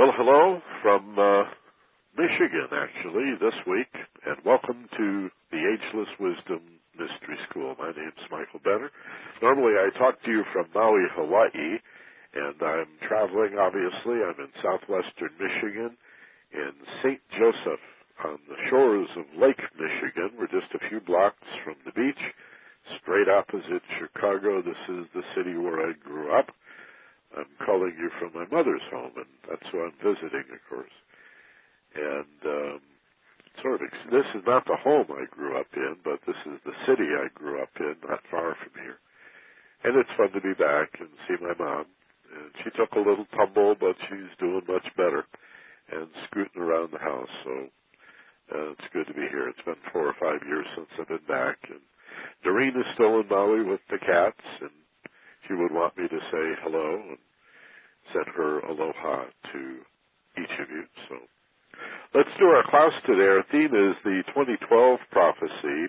Well, hello from uh, Michigan, actually, this week, and welcome to the Ageless Wisdom Mystery School. My name's Michael Benner. Normally, I talk to you from Maui, Hawaii, and I'm traveling, obviously. I'm in southwestern Michigan, in St. Joseph, on the shores of Lake Michigan. We're just a few blocks from the beach, straight opposite Chicago. This is the city where I grew up. I'm calling you from my mother's home, and that's who I'm visiting, of course. And um, sort of, this is not the home I grew up in, but this is the city I grew up in, not far from here. And it's fun to be back and see my mom. And she took a little tumble, but she's doing much better and scooting around the house. So uh, it's good to be here. It's been four or five years since I've been back, and Doreen is still in Maui with the cats, and she would want me to say hello and send her aloha to each of you. So let's do our class today. Our theme is the 2012 prophecy,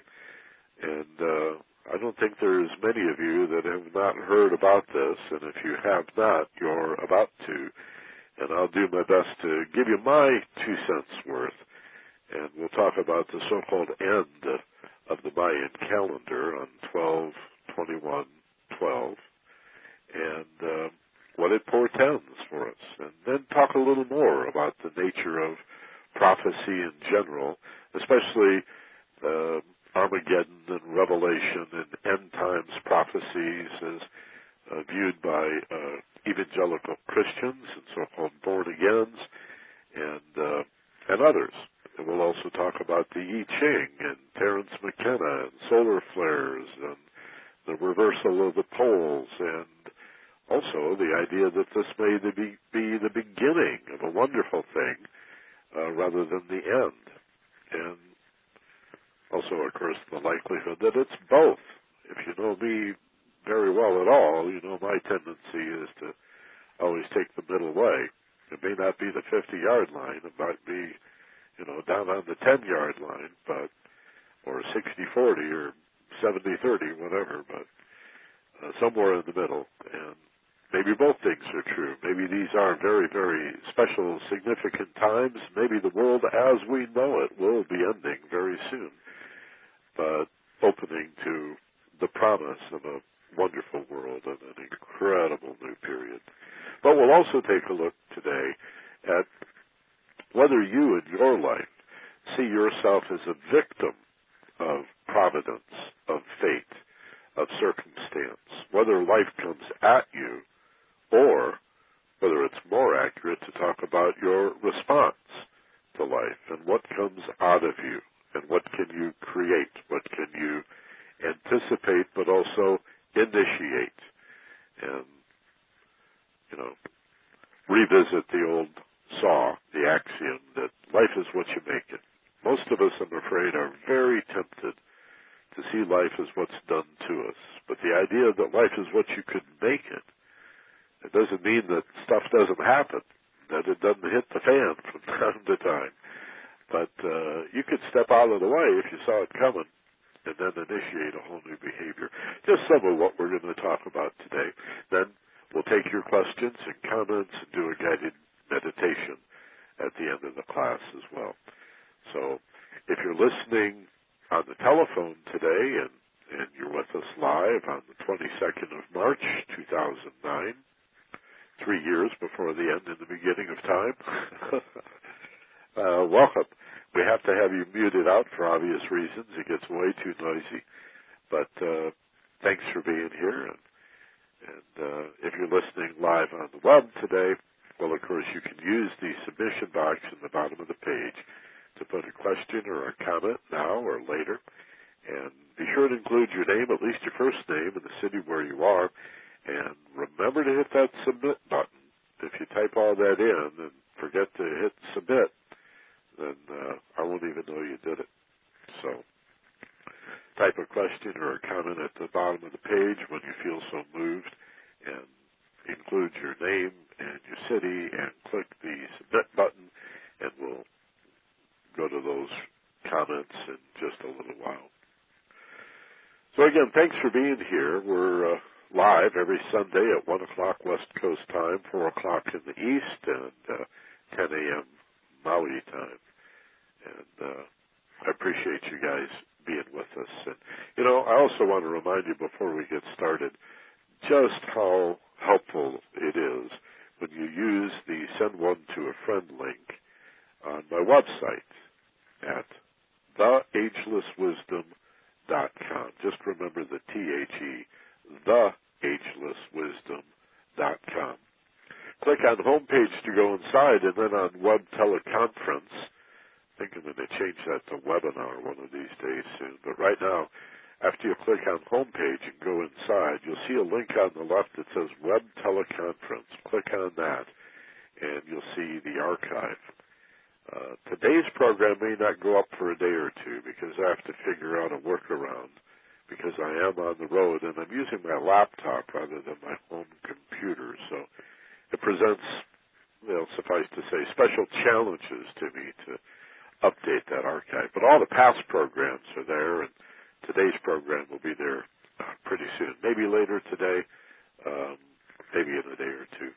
and uh, I don't think there's many of you that have not heard about this, and if you have not, you're about to. And I'll do my best to give you my two cents worth, and we'll talk about the so-called end of the Mayan calendar on 12, 21, 12 and uh, what it portends for us, and then talk a little more about the nature of prophecy in general, especially uh, Armageddon and Revelation and end times prophecies as uh, viewed by uh, evangelical Christians and so-called born agains and uh, and others. And we'll also talk about the I Ching and Terence McKenna and solar flares and the reversal of the poles and also the idea that this may be, the beginning of a wonderful thing uh, rather than the end. And also, of course, the likelihood that it's both. If you know me very well at all, you know my tendency is to always take the middle way. It may not be the 50 yard line, it might be, you know, down on the 10 yard line, but, or 60 40 or 70 30, whatever, but uh, somewhere in the middle. And Maybe both things are true. Maybe these are very, very special, significant times. Maybe the world as we know it will be ending very soon, but opening to the promise of a wonderful world and an incredible new period. But we'll also take a look today at whether you in your life see yourself as a victim of providence, of fate, of circumstance, whether life comes at you or whether it's more accurate to talk about your response to life and what comes out of you that and you'll see the archive. Uh, today's program may not go up for a day or two because I have to figure out a workaround because I am on the road and I'm using my laptop rather than my home computer. So it presents, well, suffice to say, special challenges to me to update that archive. But all the past programs are there and today's program will be there uh, pretty soon. Maybe later today, um, maybe in a day or two.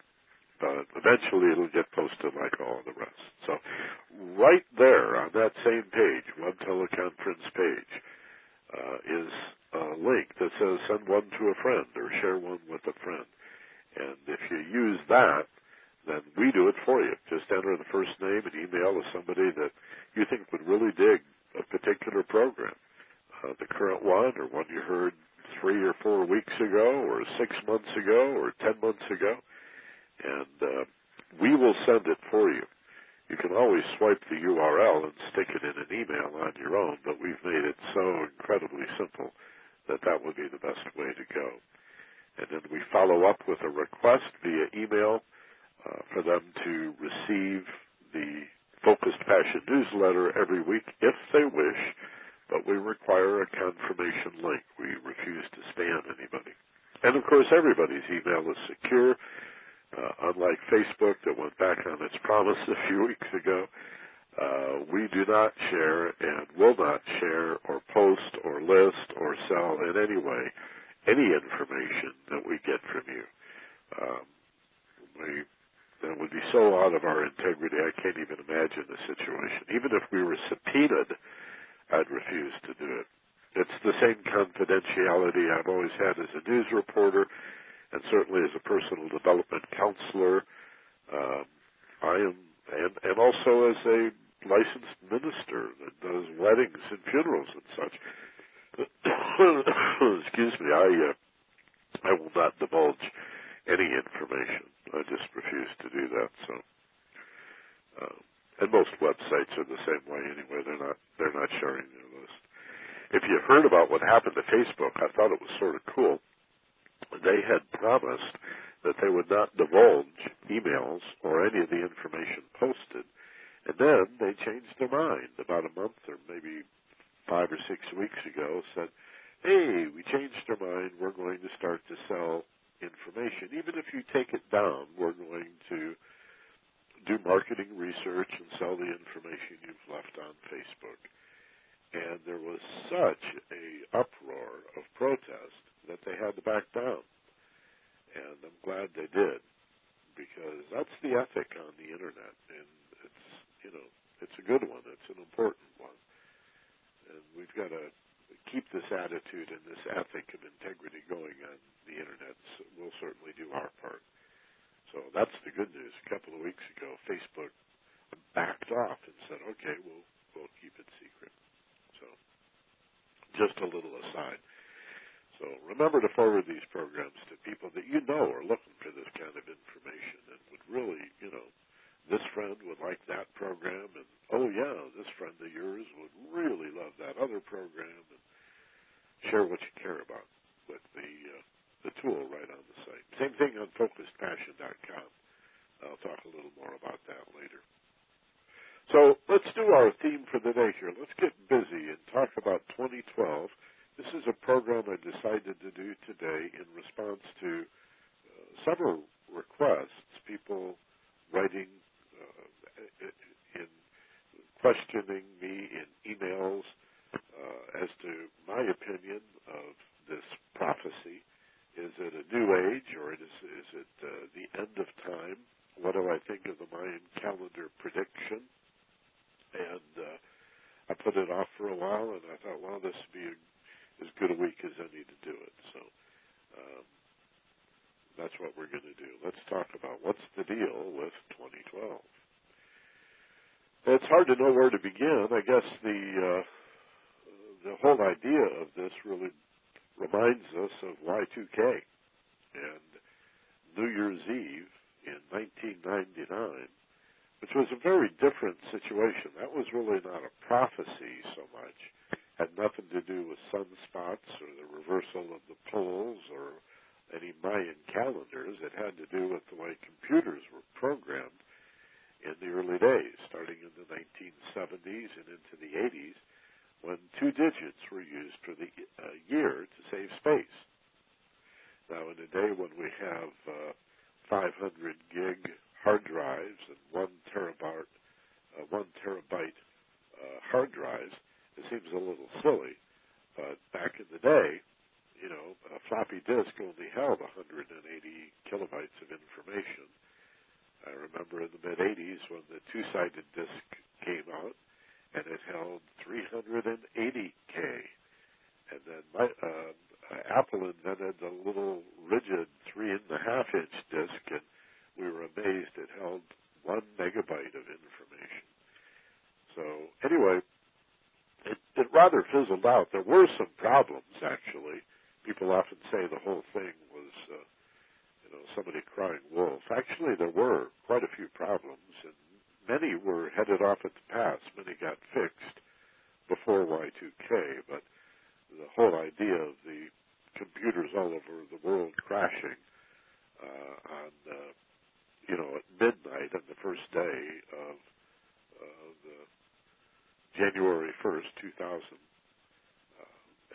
But eventually it'll get posted like all the rest. So right there on that same page, one teleconference page, uh, is a link that says send one to a friend or share one with a friend. And if you use that, then we do it for you. Just enter the first name and email of somebody that you think would really dig a particular program uh, the current one or one you heard three or four weeks ago or six months ago or ten months ago, and uh, we will send it for you. You can always swipe the URL and stick it in an email on your own, but we've made it so incredibly simple that that would be the best way to go. And then we follow up with a request via email uh, for them to receive the Focused Passion newsletter every week if they wish but we require a confirmation link. We refuse to spam anybody. And of course, everybody's email is secure. Uh, unlike Facebook that went back on its promise a few weeks ago, uh, we do not share and will not share or post or list or sell in any way any information that we get from you. Um, we that would be so out of our integrity. I can't even imagine the situation. Even if we were subpoenaed I'd refuse to do it. It's the same confidentiality I've always had as a news reporter, and certainly as a personal development counselor. Um, I am, and, and also as a licensed minister that does weddings and funerals and such. Excuse me, I uh, I will not divulge any information. I just refuse to do that. So. Uh, and most websites are the same way anyway. They're not they're not sharing their list. If you heard about what happened to Facebook, I thought it was sort of cool. They had promised that they would not divulge emails or any of the information posted, and then they changed their mind about a month or maybe five or six weeks ago. Said, "Hey, we changed our mind. We're going to start to sell information. Even if you take it down, we're going to." do marketing research and sell the information you've left on Facebook. And there was such a uproar of protest what we're going to do. Let's talk about what's the deal with 2012. It's hard to know where to begin. I guess the uh, the whole idea of this really reminds us of Y2K and New Year's Eve in 1999, which was a very different situation. That was really not a prophecy so much. Had nothing to do with sunspots or the reversal of the poles or any Mayan It had to do with the way computers were programmed in the early days, starting in the 1970s and into the 80s, when two digits were used for the uh, year to save space. Now, in a day when we have uh, 500 gig hard drives and one terabyte, uh, one terabyte uh, hard drives, it seems a little silly. But back in the day, you know, a floppy disk only held 180 kilobytes of information. I remember in the mid 80s when the two sided disk came out, and it held 380K. And then my, uh, Apple invented a little rigid three and a half inch disk, and we were amazed it held one megabyte of information. So anyway, it, it rather fizzled out. There were some problems actually. People often say the whole thing was, uh, you know, somebody crying wolf. Actually, there were quite a few problems, and many were headed off at the pass. Many got fixed before Y2K, but the whole idea of the computers all over the world crashing uh, on, uh, you know, at midnight on the first day of uh, the January 1st, 2000, uh,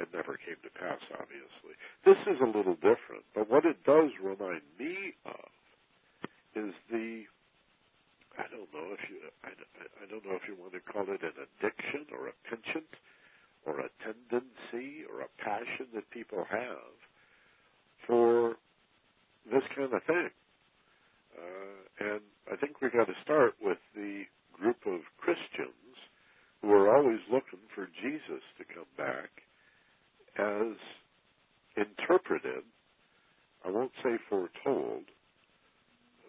it never came to pass, obviously. This is a little different, but what it does remind me of is the I don't know if you I, I don't know if you want to call it an addiction or a penchant or a tendency or a passion that people have for this kind of thing. Think we've got to start with the group of Christians who are always looking for Jesus to come back as interpreted, I won't say foretold,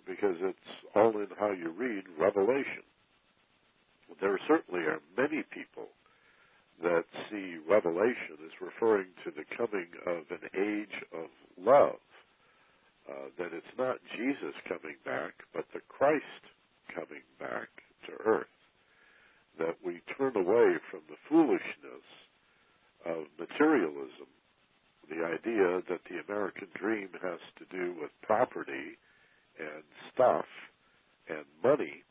because it's all in how you read Revelation. There certainly are many people that see Revelation as referring to the coming of an age of love. Uh, that it's not Jesus coming back, but the Christ coming back to earth. That we turn away from the foolishness of materialism, the idea that the American dream has to do with property and stuff and money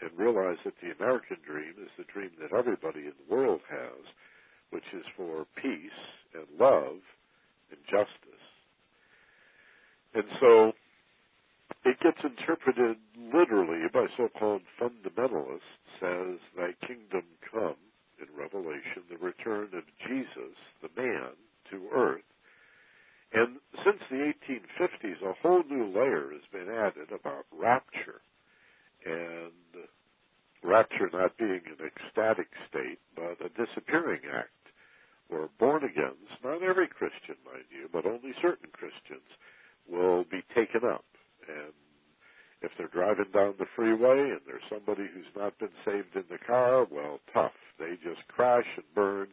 and realize that the American dream is the dream that everybody in the world has, which is for peace and love and justice. And so it gets interpreted literally by so-called fundamentalists as thy kingdom come in Revelation, the return of Jesus, the man, to earth and since the 1850s, a whole new layer has been added about rapture. And rapture not being an ecstatic state, but a disappearing act, where born agains, not every Christian, mind you, but only certain Christians, will be taken up. And if they're driving down the freeway and there's somebody who's not been saved in the car, well, tough. They just crash and burn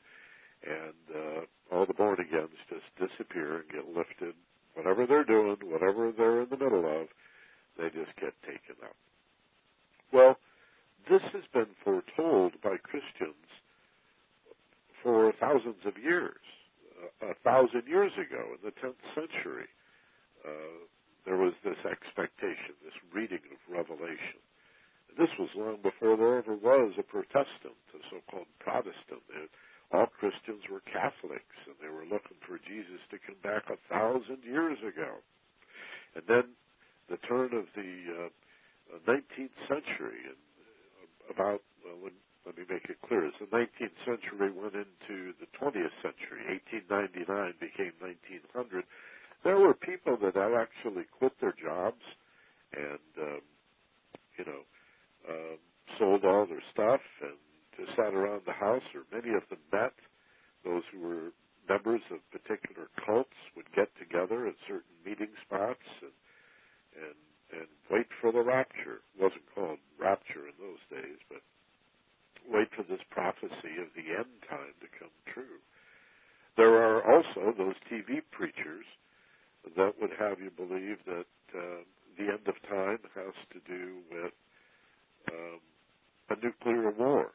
and uh, all the born agains just disappear and get lifted. Whatever they're doing, whatever they're in the middle of, they just get taken up. Well, this has been foretold by Christians for thousands of years. Uh, a thousand years ago, in the 10th century, uh, there was this expectation, this reading of Revelation. And this was long before there ever was a Protestant, a so-called Protestant. It, all Christians were Catholics, and they were looking for Jesus to come back a thousand years ago. And then the turn of the uh, 19th century, and about well, let me make it clear, as the 19th century went into the 20th century, 1899 became 1900. There were people that actually quit their jobs and um, particular stuff and just sat around the house, or many of them met. Those who were members of particular cults would get together at certain meeting spots and and and wait for the rapture. It wasn't called rapture in those days, but wait for this prophecy of the end time to come true. There are also those TV preachers that would have you believe that uh, the end of time has to do with um, a nuclear war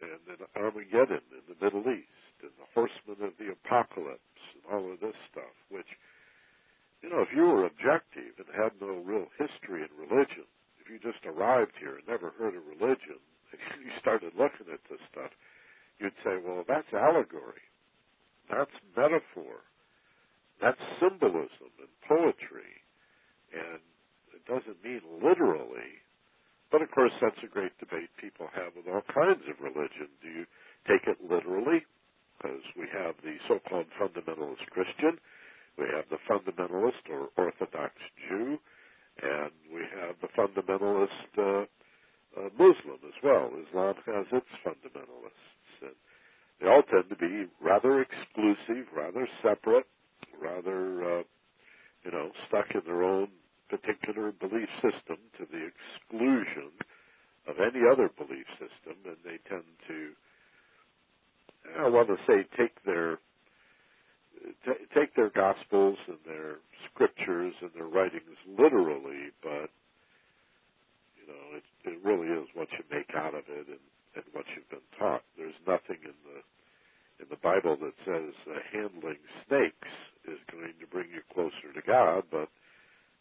and an Armageddon in the Middle East and the horsemen of the apocalypse and all of this stuff, which, you know, if you were objective and had no real history in religion, if you just arrived here and never heard of religion, you started looking at this stuff, you'd say, well, that's allegory. That's metaphor. That's symbolism and poetry. And it doesn't mean literally but of course, that's a great debate people have with all kinds of religion. Do you take it literally? Because we have the so-called fundamentalist Christian, we have the fundamentalist or Orthodox Jew, and we have the fundamentalist uh, uh, Muslim as well. Islam has its fundamentalists, and they all tend to be rather exclusive, rather separate, rather uh, you know stuck in their own particular belief system to the exclusion of any other belief system, and they tend to, I want to say, take their t- take their gospels and their scriptures and their writings literally, but you know, it, it really is what you make out of it and, and what you've been taught. There's nothing in the in the Bible that says uh, handling snakes is going to bring you closer to God, but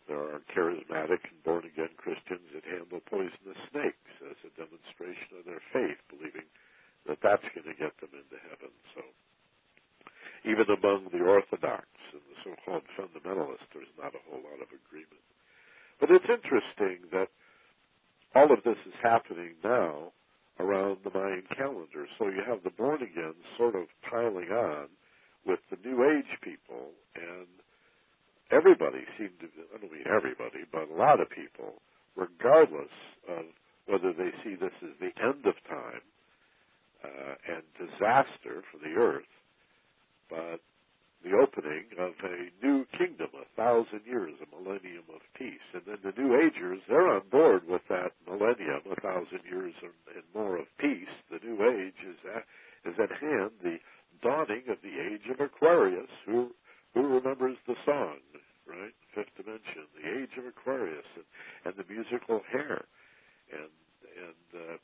there are charismatic and born again Christians that handle poisonous snakes as a demonstration of their faith, believing that that's going to get them into heaven. So, even among the Orthodox and the so called fundamentalists, there's not a whole lot of agreement. But it's interesting that all of this is happening now around the Mayan calendar. So you have the born again sort of piling on with the New Age people and everybody seemed to, I don't mean everybody, but a lot of people, regardless of whether they see this as the end of time uh, and disaster for the earth, but the opening of a new kingdom, a thousand years, a millennium of peace. And then the New Agers, they're on board with that millennium, a thousand years and, more of peace. The New Age is at, is at hand, the dawning of the age of Aquarius, who who remembers the song, right? Fifth Dimension, the Age of Aquarius, and, and the musical hair, and and uh,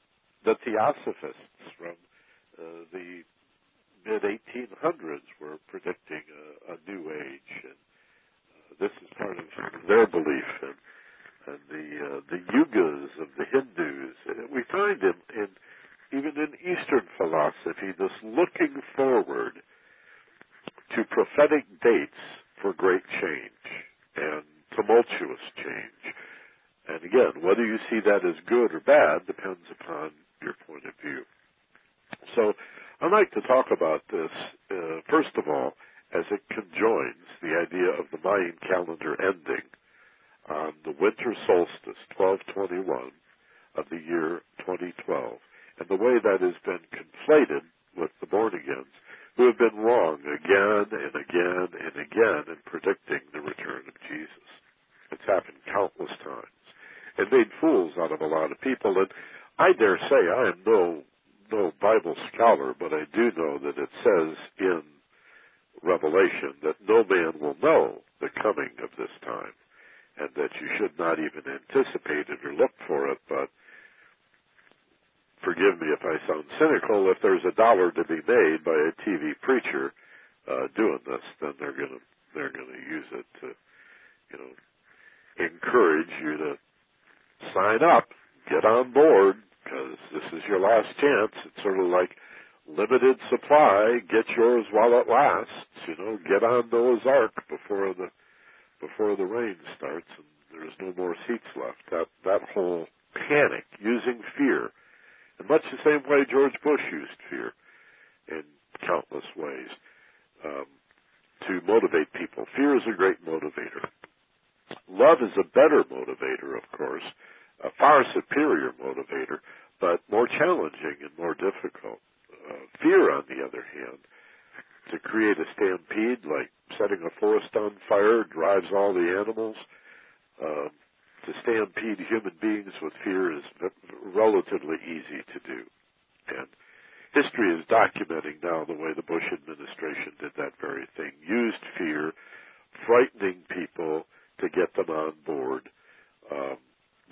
the Theosophists from uh, the mid 1800s were predicting a, a new age, and uh, this is part of their belief, and the uh, the yugas of the Hindus. And we find in, in even in Eastern philosophy this looking forward to prophetic dates for great change and tumultuous change. And again, whether you see that as good or bad depends upon your point of view. So I'd like to talk about this, uh, first of all, as it conjoins the idea of the Mayan calendar ending on the winter solstice, 1221 of the year 2012, and the way that has been conflated with the born agains who have been wrong again and again and again in predicting the return of Jesus. It's happened countless times and made fools out of a lot of people. And I dare say I am no no Bible scholar, but I do know that it says in Revelation that no man will know the coming of this time, and that you should not even anticipate it or look for it, but forgive me if I sound cynical, if there's a dollar to be made by a TV preacher uh, doing this, then they're gonna they're gonna use it to, you know, encourage you to sign up, get on board, because this is your last chance. It's sort of like limited supply, get yours while it lasts. You know, get on Noah's Ark before the before the rain starts and there's no more seats left. That that whole panic, using fear in much the same way George Bush used fear in countless ways um, to motivate people. Fear is a great motivator. Love is a better motivator, of course, a far superior motivator, but more challenging and more difficult. Uh, fear, on the other hand, to create a stampede like setting a forest on fire drives all the animals. Um, to stampede human beings with fear is relatively easy to do. And history is documenting now the way the Bush administration did that very thing, used fear, frightening people to get them on board. Um,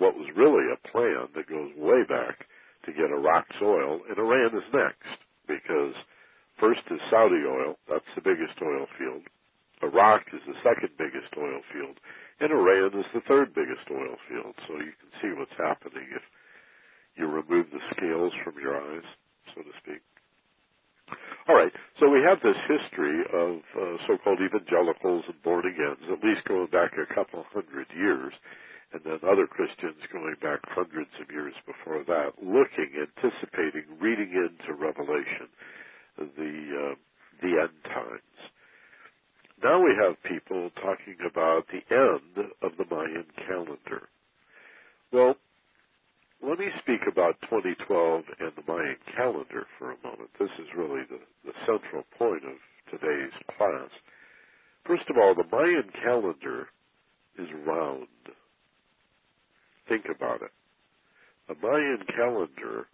what was really a plan that goes way back to get Iraq's oil, and Iran is next because first is Saudi oil, that's the biggest oil field. Iraq is the second biggest oil field, and Iran is the third biggest oil field. So you can see what's happening if you remove the scales from your eyes, so to speak. All right, so we have this history of uh, so-called evangelicals and born agains, at least going back a couple hundred years and then other Christians going back hundreds of years before that, looking, anticipating, reading into Revelation, the uh, the end times. Now we have people talking about the end of the Mayan calendar. Well, let me speak about 2012 and the Mayan calendar for a moment. This is really the, the central point of today's class. First of all, the Mayan calendar is round. Think about it. A Mayan calendar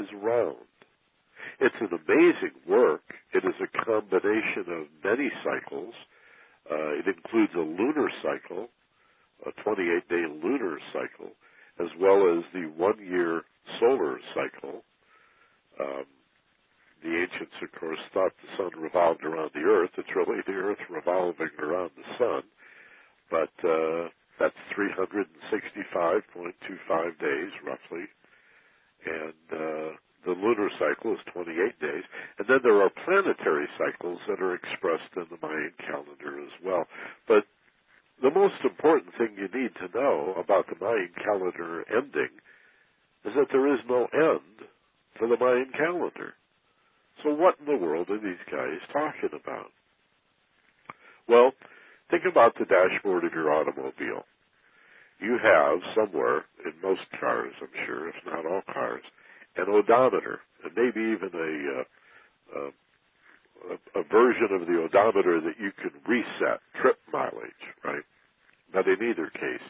is round. It's an amazing work. It is a combination of many cycles. Uh, it includes a lunar cycle, a 28 day lunar cycle, as well as the one year solar cycle. Um, the ancients, of course, thought the sun revolved around the earth. It's really the earth revolving around the sun. But uh, that's 365.25 days, roughly. And uh, the lunar cycle is 28 days. And then there are planetary cycles that are expressed in the Mayan calendar as well. But the most important thing you need to know about the Mayan calendar ending is that there is no end for the Mayan calendar. So what in the world are these guys talking about? Well, Think about the dashboard of your automobile. You have somewhere in most cars, I'm sure, if not all cars, an odometer, and maybe even a, uh, a, a version of the odometer that you can reset trip mileage, right? But in either case,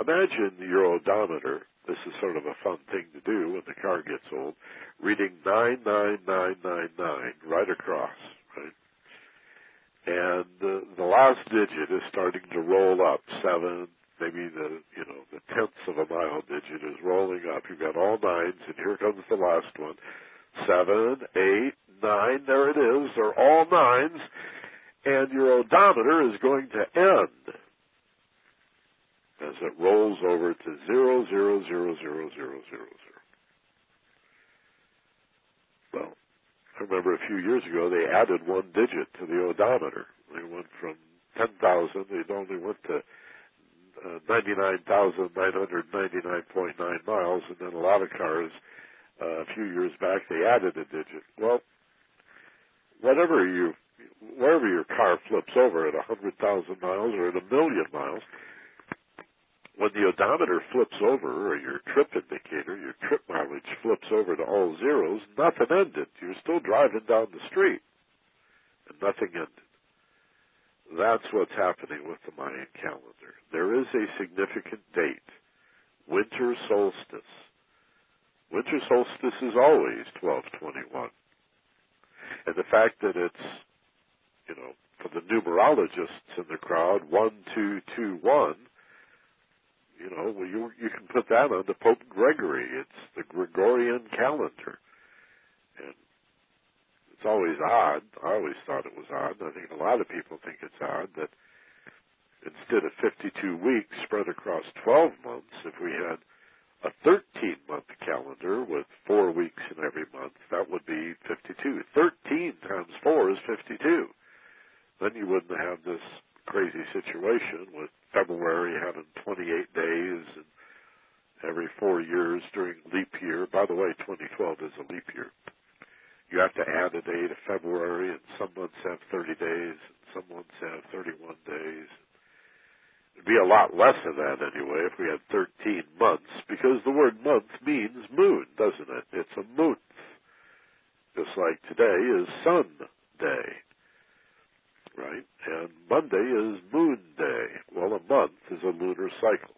imagine your odometer. This is sort of a fun thing to do when the car gets old. Reading nine nine nine nine nine right across, right? And the, the last digit is starting to roll up. Seven, maybe the you know the tenths of a mile digit is rolling up. You've got all nines, and here comes the last one. Seven, eight, nine. There it is. They're all nines, and your odometer is going to end as it rolls over to zero, zero, zero, zero, zero, zero, zero. Well, I remember a few years ago they added one digit to the odometer. They went from 10,000, it only went to uh, 99,999.9 miles, and then a lot of cars uh, a few years back they added a digit. Well, whatever you, wherever your car flips over at 100,000 miles or at a million miles, when the odometer flips over, or your trip indicator, your trip mileage flips over to all zeros, nothing ended. You're still driving down the street, and nothing ended. That's what's happening with the Mayan calendar. There is a significant date, winter solstice. Winter solstice is always 1221. And the fact that it's, you know, for the numerologists in the crowd, 1221, you know, well, you you can put that on the Pope Gregory. It's the Gregorian calendar, and it's always odd. I always thought it was odd. I think a lot of people think it's odd that instead of 52 weeks spread across 12 months, if we had a 13 month calendar with four weeks in every month, that would be 52. 13 times four is 52. Then you wouldn't have this crazy situation with February having 28 days and every four years during leap year. By the way, 2012 is a leap year. You have to add a day to February, and some months have 30 days, and some months have 31 days. It'd be a lot less of that anyway if we had 13 months, because the word month means moon, doesn't it? It's a moon. Just like today is sun day, right? And Monday is moon day. Well, a month is a lunar cycle,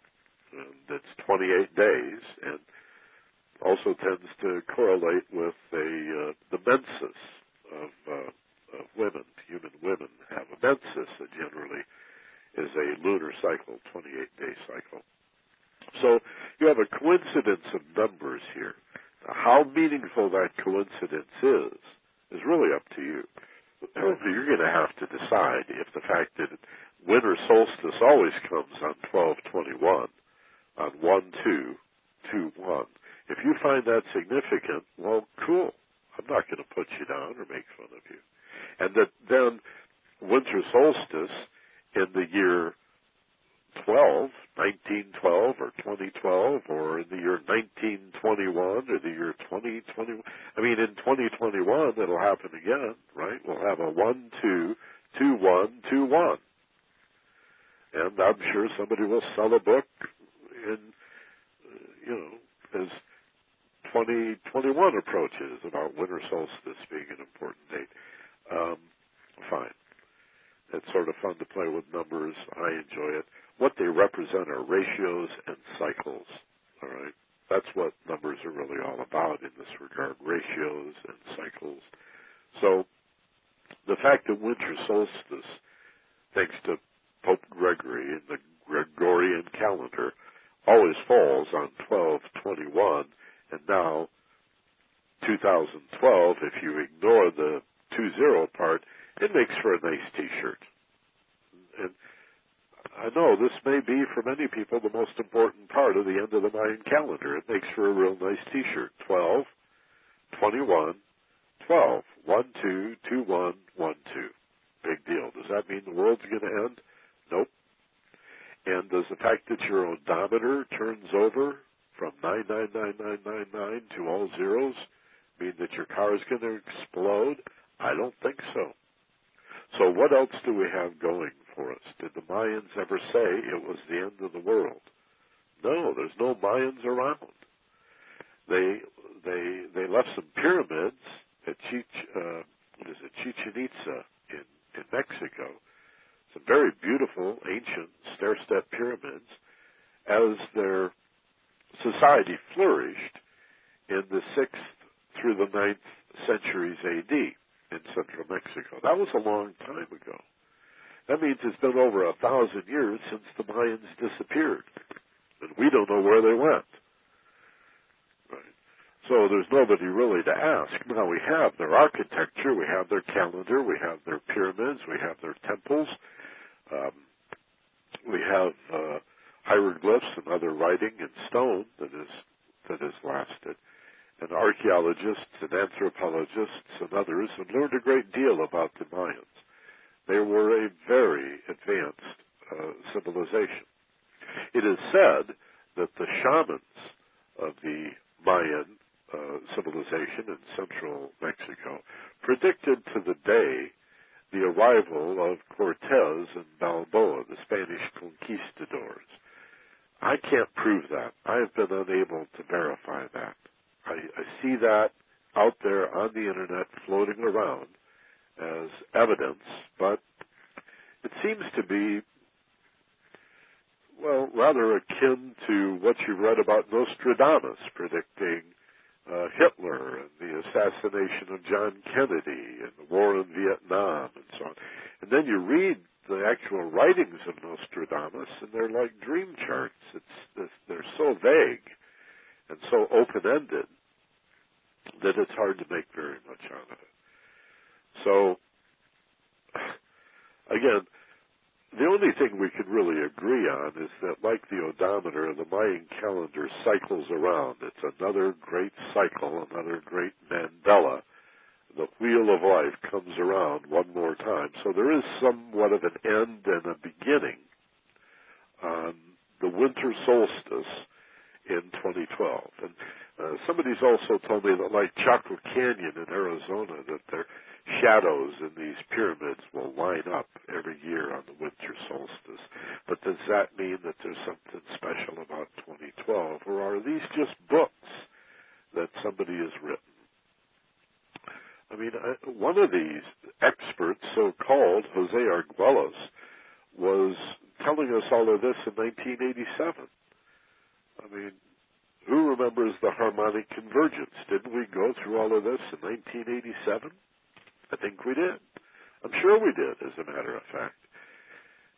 and it's 28 days, and also tends to correlate with a uh, the menses of, uh, of women. Human women have a menses that generally is a lunar cycle, 28 day cycle. So you have a coincidence of numbers here. Now, how meaningful that coincidence is is really up to you. You're going to have to decide if the fact that winter solstice always comes on 1221, on 1 2, 2 1. If you find that significant, well, cool. I'm not going to put you down or make fun of you. And that then winter solstice in the year 12, 1912 or 2012 or in the year 1921 or the year 2021. I mean, in 2021, it'll happen again, right? We'll have a 1, 2, 2, 1, 2, 1. And I'm sure somebody will sell a book in, you know, as 2021 approaches about winter solstice being an important date. Um, fine. It's sort of fun to play with numbers. I enjoy it. What they represent are ratios and cycles. All right. That's what numbers are really all about in this regard, ratios and cycles. So the fact that winter solstice, thanks to Pope Gregory in the Gregorian calendar, always falls on 1221, and now 2012, if you ignore the 20 part, it makes for a nice T-shirt. And I know this may be for many people the most important part of the end of the Mayan calendar. It makes for a real nice T-shirt. 12, 21, 12, 1, 2, 2, 1, 1, 2. Big deal. Does that mean the world's going to end? Nope. And does the fact that your odometer turns over from 999999 to all zeros mean that your car is going to explode? I don't think so. So what else do we have going for us? Did the Mayans ever say it was the end of the world? No, there's no Mayans around. They they they left some pyramids at Chich, uh, it, Chichen Itza in in Mexico. Some very beautiful ancient stair-step pyramids. As their society flourished in the sixth through the ninth centuries A.D in central Mexico. That was a long time ago. That means it's been over a thousand years since the Mayans disappeared. And we don't know where they went. Right. So there's nobody really to ask. Now we have their architecture, we have their calendar, we have their pyramids, we have their temples, um, we have uh, hieroglyphs and other writing in stone that is that has lasted and archaeologists and anthropologists and others have learned a great deal about the Mayans. They were a very advanced uh, civilization. It is said that the shamans of the Mayan uh, civilization in central Mexico predicted to the day the arrival of Cortez and Balboa, the Spanish conquistadors. I can't prove that. I have been unable to verify that. I, I see that out there on the internet floating around as evidence, but it seems to be, well, rather akin to what you read about Nostradamus predicting uh, Hitler and the assassination of John Kennedy and the war in Vietnam and so on. And then you read the actual writings of Nostradamus, and they're like dream charts. It's, it's they're so vague and so open-ended that it's hard to make very much out of it. So, again, the only thing we can really agree on is that, like the odometer, the Mayan calendar cycles around. It's another great cycle, another great mandala. The wheel of life comes around one more time. So there is somewhat of an end and a beginning on the winter solstice in 2012. And uh, somebody's also told me that, like Chaco Canyon in Arizona, that their shadows in these pyramids will line up every year on the winter solstice. But does that mean that there's something special about 2012, or are these just books that somebody has written? I mean, uh, one of these experts, so-called Jose Arguelles, was telling us all of this in 1987. I mean, who remembers the harmonic convergence? Didn't we go through all of this in 1987? I think we did. I'm sure we did, as a matter of fact.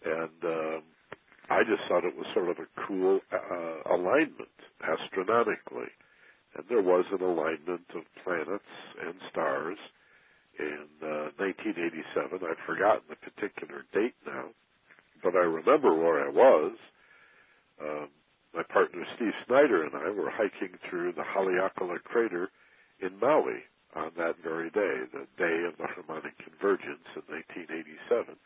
And um, I just thought it was sort of a cool uh, alignment astronomically. And there was an alignment of planets and stars in uh, 1987. I've forgotten the particular date now, but I remember where I was. Um, my partner Steve Snyder and I were hiking through the Haleakala crater in Maui on that very day, the day of the harmonic convergence in 1987.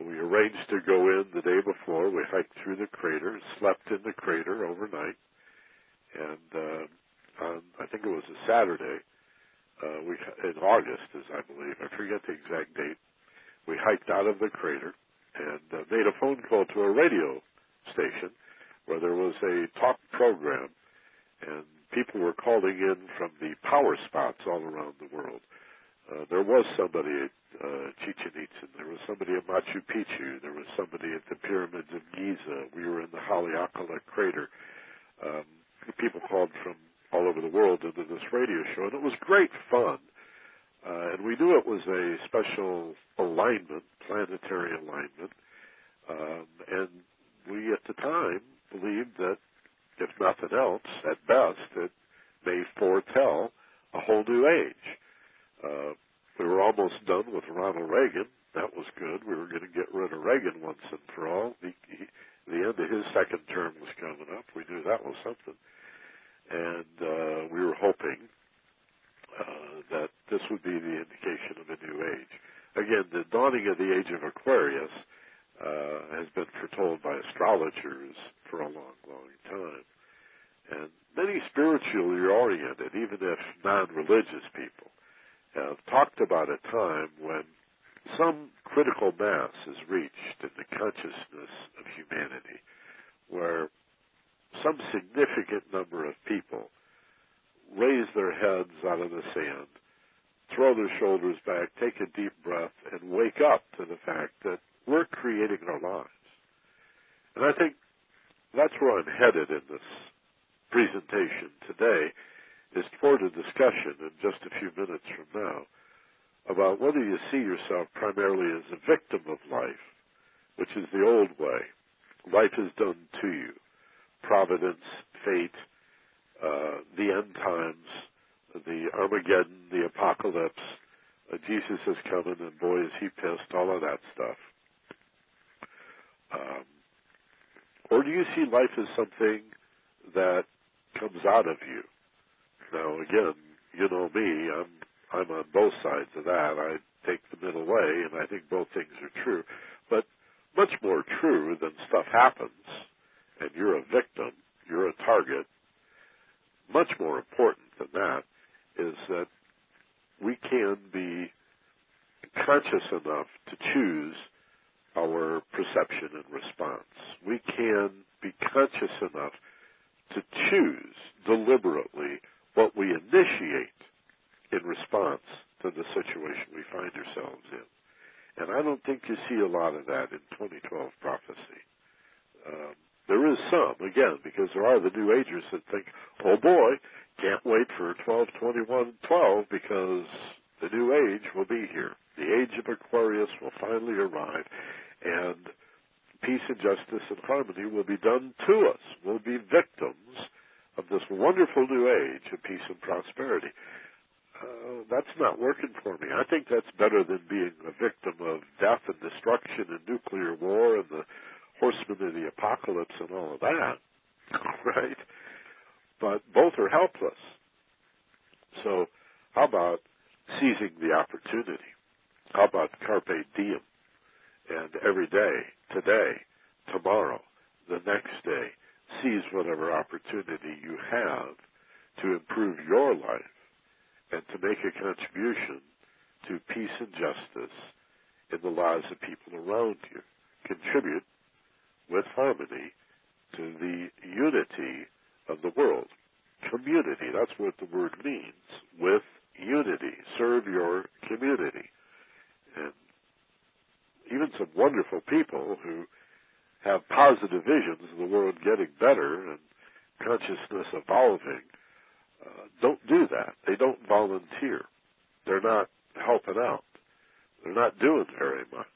We arranged to go in the day before. We hiked through the crater, slept in the crater overnight, and uh, on I think it was a Saturday, uh, we in August, as I believe, I forget the exact date. We hiked out of the crater and uh, made a phone call to a radio station where there was a talk program, and people were calling in from the power spots all around the world. Uh, there was somebody at uh, Chichen Itza. There was somebody at Machu Picchu. There was somebody at the pyramids of Giza. We were in the Haleakala crater. Um, people called from all over the world into this radio show, and it was great fun. Uh, and we knew it was a special alignment, planetary alignment. Um, and we, at the time, believed that, if nothing else, at best, it may foretell a whole new age. Uh, we were almost done with Ronald Reagan. That was good. We were going to get rid of Reagan once and for all. He, he, the end of his second term was coming up. We knew that was something. And uh, we were hoping uh, that this would be the indication of a new age. Again, the dawning of the age of Aquarius uh, has been foretold by astrologers for a long, long time. And many spiritually oriented, even if non-religious people, have talked about a time when some critical mass is reached in the consciousness of humanity, where some significant number of people raise their heads out of the sand, throw their shoulders back, take a deep breath, and wake up to the fact that we're creating our lives. And I think that's where I'm headed in this presentation today is toward a discussion in just a few minutes from now about whether you see yourself primarily as a victim of life, which is the old way. Life is done to you. Providence, fate, uh, the end times, the Armageddon, the apocalypse, uh, Jesus is coming and boy is he pissed, all of that stuff. Um, or do you see life as something that comes out of you? Now, again, you know me. I'm I'm on both sides of that. I take the middle way, and I think both things are true. But much more true than stuff happens, and you're a victim, you're a target. Much more important than that is that we can be conscious enough to choose our perception and response. We can be conscious enough to choose deliberately what we initiate in response to the situation we find ourselves in. And I don't think you see a lot of that in 2012 prophecy. Um, there is some, again, because there are the New Agers that think, oh boy, can't wait for 12, 21, 12 because the New Age will be here. The Age of Aquarius will finally arrive and peace and justice and harmony will be done to us. We'll be victims of this wonderful new age of peace and prosperity. Uh, that's not working for me. I think that's better than being a victim of death and destruction and nuclear war and the horsemen of the apocalypse and all of that, right? But both are helpless. So, how about seizing the opportunity? How about carpe diem? and every day, today, tomorrow, the next day, seize whatever opportunity you have to improve your life and to make a contribution to peace and justice in the lives of people around you. Contribute with harmony to the unity of the world. Community, that's what the word means. With unity. Serve your community. And even some wonderful people who have positive visions of the world getting better and consciousness evolving uh, don't do that. They don't volunteer. They're not helping out. They're not doing very much.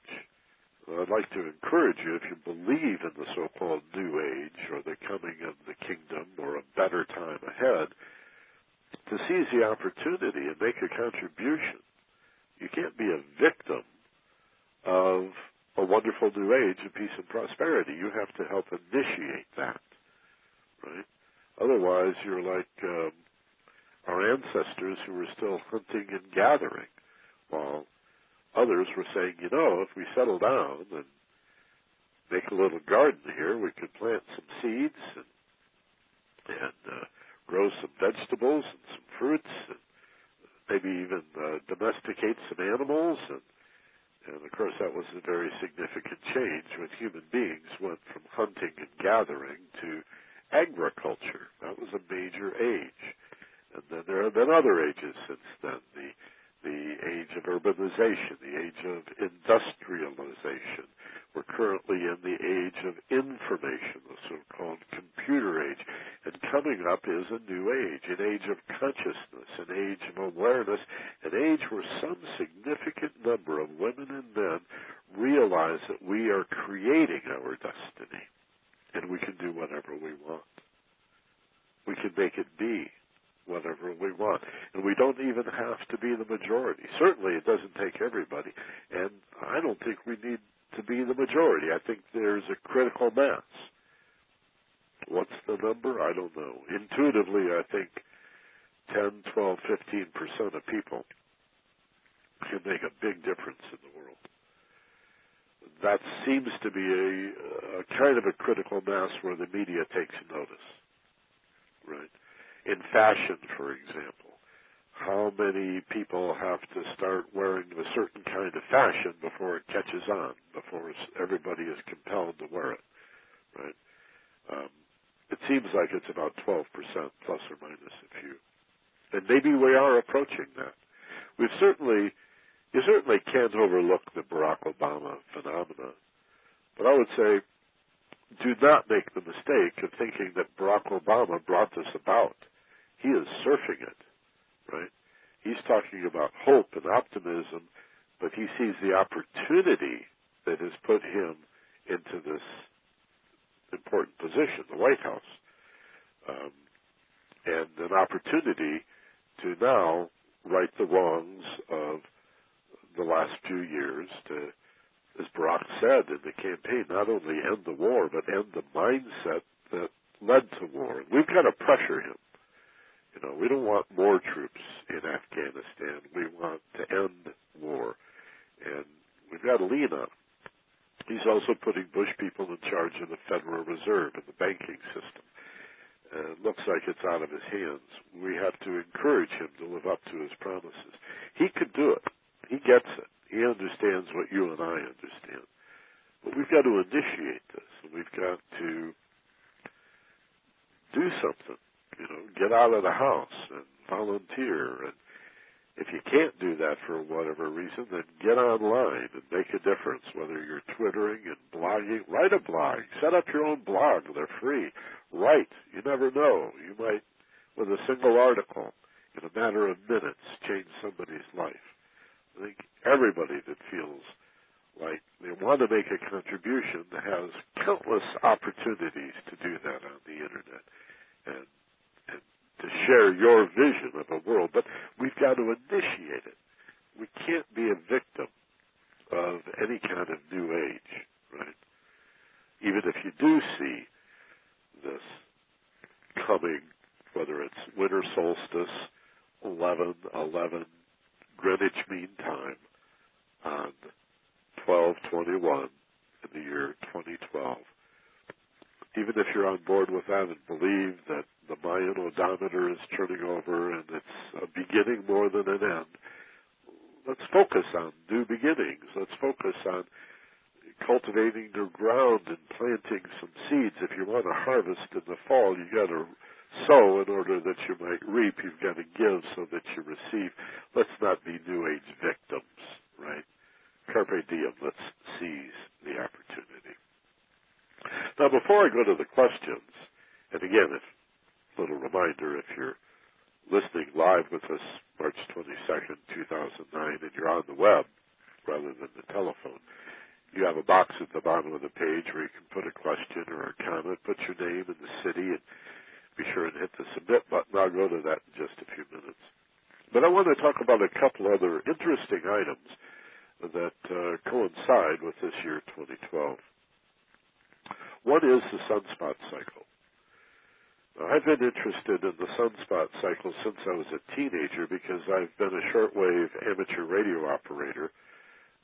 I'd like to encourage you, if you believe in the so-called New Age or the coming of the kingdom or a better time ahead, to seize the opportunity and make a contribution. You can't be a victim of a wonderful new age of peace and prosperity. You have to help initiate that, right? Otherwise, you're like um, our ancestors who were still hunting and gathering, while others were saying, you know, if we settle down and make a little garden here, we could plant some seeds and and uh, grow some vegetables and some fruits and maybe even uh, domesticate some animals and and of course that was a very significant change when human beings went from hunting and gathering to agriculture. That was a major age. And then there have been other ages since then. The the age of urbanization, the age of industrialization. We're currently in the age of information, the so-called computer age. And coming up is a new age, an age of consciousness, an age of awareness, an age where some significant number of women and men realize that we are creating our destiny and we can do whatever we want. We can make it be whatever we want. And we don't even have to be the majority. Certainly it doesn't take everybody. And I don't think we need to be the majority. I think there's a critical mass. What's the number? I don't know. Intuitively, I think 10, 12, 15% of people can make a big difference in the world. That seems to be a, a kind of a critical mass where the media takes notice. Right? In fashion, for example. How many people have to start wearing a certain kind of fashion before it catches on, before everybody is compelled to wear it, right? Um, it seems like it's about 12% plus or minus a few. And maybe we are approaching that. We've certainly, you certainly can't overlook the Barack Obama phenomenon. But I would say, do not make the mistake of thinking that Barack Obama brought this about. He is surfing it, right? He's talking about hope and optimism, but he sees the opportunity that has put him into this important position, the White House, um, and an opportunity to now right the wrongs of the last few years to, as Barack said in the campaign, not only end the war, but end the mindset that led to war. We've got to pressure him. You know, we don't want more troops in Afghanistan. We want to end war. And we've got to lean on. He's also putting Bush people in charge of the Federal Reserve and the banking system. Uh, it looks like it's out of his hands. We have to encourage him to live up to his promises. He could do it. He gets it. He understands what you and I understand. But we've got to initiate this, and we've got to do something you know, get out of the house and volunteer. And if you can't do that for whatever reason, then get online and make a difference. Whether you're twittering and blogging, write a blog. Set up your own blog. They're free. Write. You never know. You might, with a single article, in a matter of minutes, change somebody's life. I think everybody that feels like they want to make a contribution has countless opportunities to do that on the internet. And to share your vision of a world, but we've got to initiate it. We can't be a victim of any kind of new age, right? Even if you do see this coming, whether it's winter solstice, 11, 11, Greenwich Mean Time on 1221 in the year 2012. Even if you're on board with that and believe that the Mayan odometer is turning over and it's a beginning more than an end, let's focus on new beginnings. Let's focus on cultivating your ground and planting some seeds. If you want to harvest in the fall, you got to sow in order that you might reap. You've got to give so that you receive. Let's not be New Age victims, right? Carpe diem. Let's seize the opportunity. Now, before I go to the questions, and again, if little reminder, if you're listening live with us March 22nd, 2009, and you're on the web rather than the telephone, you have a box at the bottom of the page where you can put a question or a comment, put your name and the city, and be sure and hit the submit button. I'll go to that in just a few minutes. But I want to talk about a couple other interesting items that uh, coincide with this year 2012. One is the sunspot cycle. I've been interested in the sunspot cycle since I was a teenager because I've been a shortwave amateur radio operator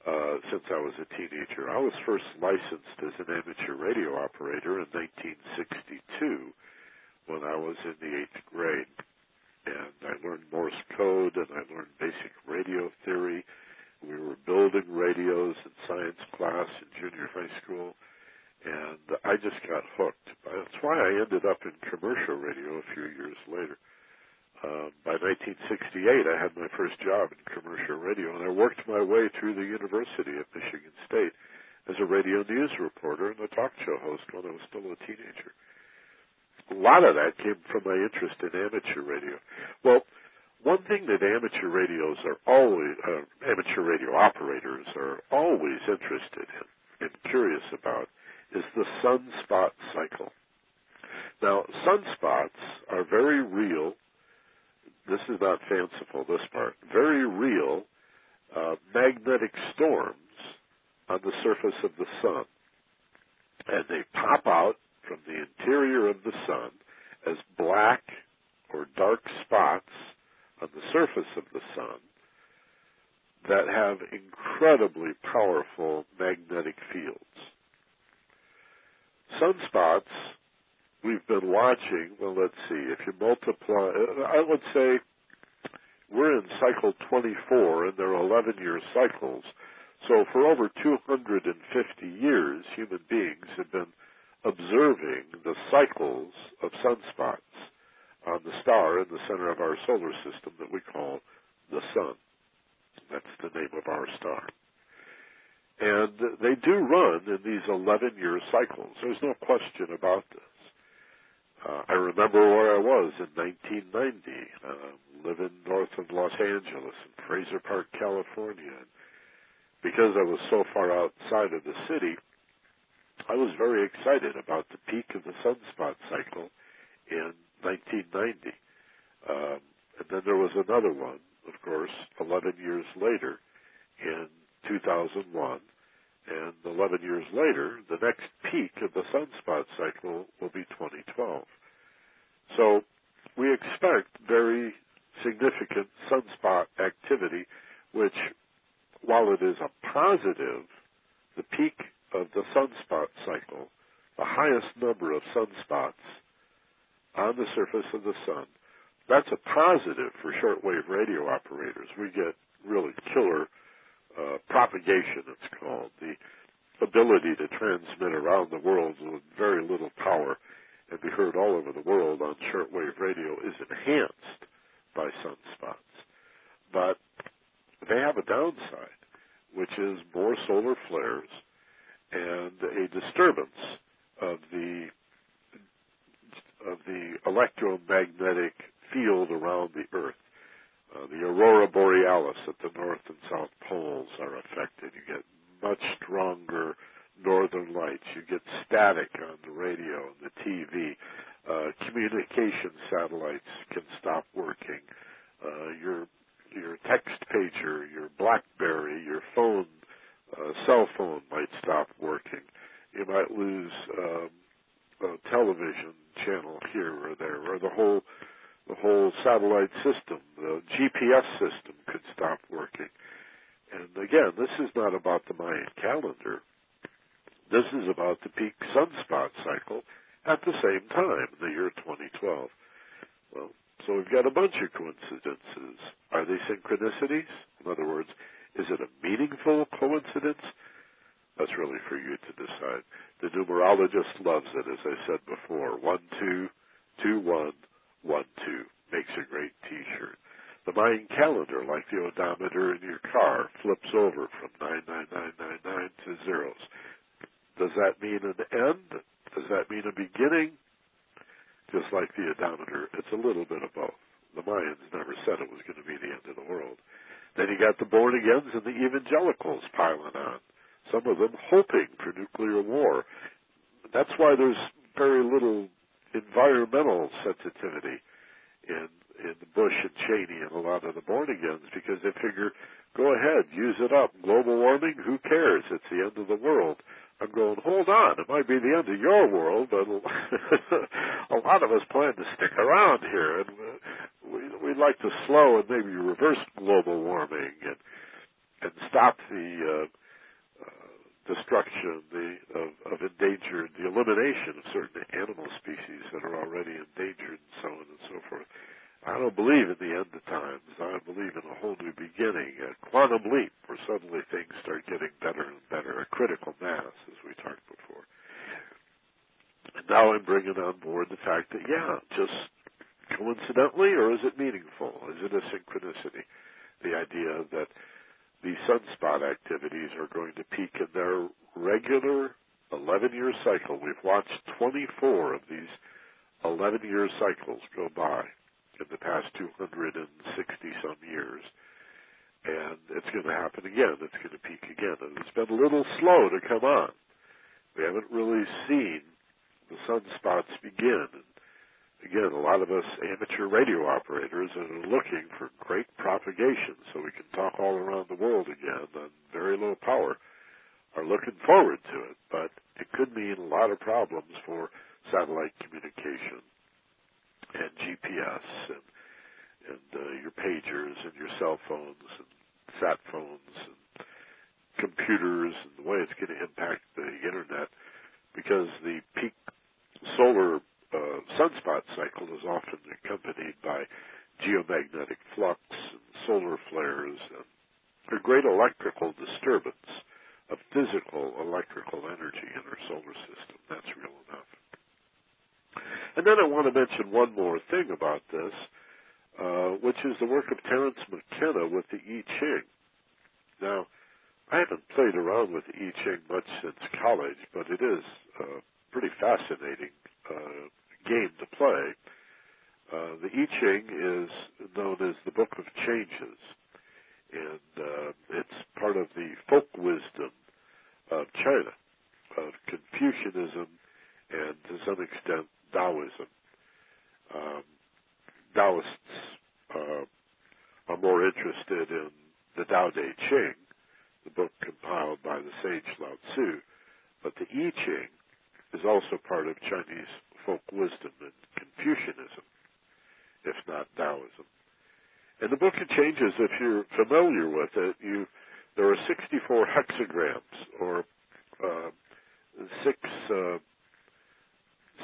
uh, since I was a teenager. I was first licensed as an amateur radio operator in 1962 when I was in the eighth grade. And I learned Morse code and I learned basic radio theory. We were building radios in science class in junior high school and I just got hooked. That's why I ended up in commercial radio a few years later. Uh, by 1968, I had my first job in commercial radio, and I worked my way through the University of Michigan State as a radio news reporter and a talk show host when I was still a teenager. A lot of that came from my interest in amateur radio. Well, one thing that amateur radios are always, uh, amateur radio operators are always interested in and curious about is the sunspot cycle. Now, sunspots are very real. This is not fanciful, this part. Very real uh, magnetic storms on the surface of the sun. And they pop out from the interior of the sun as black or dark spots on the surface of the sun that have incredibly powerful magnetic fields sunspots we've been watching, well, let's see, if you multiply, uh, I would say we're in cycle 24 and they're 11 year cycles. So for over 250 years, human beings have been observing the cycles of sunspots on the star in the center of our solar system that we call the sun. That's the name of our star. And they do run in these 11 year cycles. There's no question about this. Uh, I remember where I was in 1990, uh, living north of Los Angeles in Frazier Park, California. Because I was so far outside of the city, I was very excited about the peak of the sunspot cycle in 1990. Um, and then there was another one, of course, 11 years later 2001. And 11 years later, the next peak of the sunspot cycle will be 2012. So we expect very significant sunspot activity, which, while it is a positive, the peak of the sunspot cycle, the highest number of sunspots on the surface of the sun, that's a positive for shortwave radio operators. We get really killer uh, propagation, it's called, the ability to transmit around the world with very little power and be heard all over the world on shortwave radio is enhanced by sunspots. But they have a downside, which is more solar flares and a disturbance of the of the electromagnetic field around the Earth. Uh, the aurora borealis at the north and south poles are affected. You get much stronger northern lights. You get static on the radio and the TV. Uh, communication satellites can stop working. Uh, your your text pager, your BlackBerry, your phone, uh, cell phone might stop working. You might lose um, a television channel here or there, or the whole the whole satellite system, the GPS system could stop working. And again, this is not about the Mayan calendar. This is about the peak sunspot cycle at the same time, the year 2012. Well, so we've got a bunch of coincidences. Are they synchronicities? In other words, is it a meaningful coincidence? That's really for you to decide. The numerologist loves it, as I said before. One two two one one two makes a great T-shirt. The Mayan calendar, like the odometer in your car, flips over from nine nine nine nine nine to zeros. Does that mean an end? Does that mean a beginning? Just like the odometer, it's a little bit of both. The Mayans never said it was going to be the end of the world. Then you got the born agains and the evangelicals piling on. Some of them hoping for nuclear war. That's why there's very little environmental sensitivity in in Bush and Cheney and a lot of the born agains because they figure, go ahead, use it up. Global warming, who cares? It's the end of the world. I'm going, hold on, it might be the end of your world, but a lot of us plan to stick around here, and we, we'd like to slow and maybe reverse global warming and and stop the uh, uh, destruction the, of, of endangered, the elimination of certain animal species that are already endangered, and so on and so forth. I don't believe in the end of times. I believe in a whole new beginning, a quantum leap where suddenly things start getting better and better, a critical mass, as we talked before. And now I'm bringing on board the fact that, yeah, just coincidentally, or is it meaningful? Is it a synchronicity? The idea that these sunspot activities are going to peak in their regular 11 year cycle. We've watched 24 of these 11 year cycles go by in the past 260 some years. And it's going to happen again. It's going to peak again. And it's been a little slow to come on. We haven't really seen the sunspots begin. Again, a lot of us amateur radio operators are looking for great propagation so we can talk all around the world again on very low power are looking forward to it. But it could mean a lot of problems for satellite communication and GPS and and uh, your pagers and your cell phones and sat phones and computers and the way it's going to impact the internet because the peak solar uh, sunspot cycle is often accompanied by geomagnetic flux and solar flares and a great electrical disturbance of physical electrical energy in our solar system. That's real enough. And then I want to mention one more thing about this, uh, which is the work of Terence McKenna with the I Ching. Now, I haven't played around with the I Ching much since college, but it is a pretty fascinating uh, game to play. Uh, the I Ching is known as the Book of Changes, and uh, it's part of the folk wisdom of China, of Confucianism, and to some extent Taoism. Um, Taoists uh, are more interested in the Tao Te Ching, the book compiled by the sage Lao Tzu, but the I Ching is also part of Chinese folk wisdom and Confucianism, if not Taoism. And the book of changes, if you're familiar with it, you there are 64 hexagrams or uh, six uh,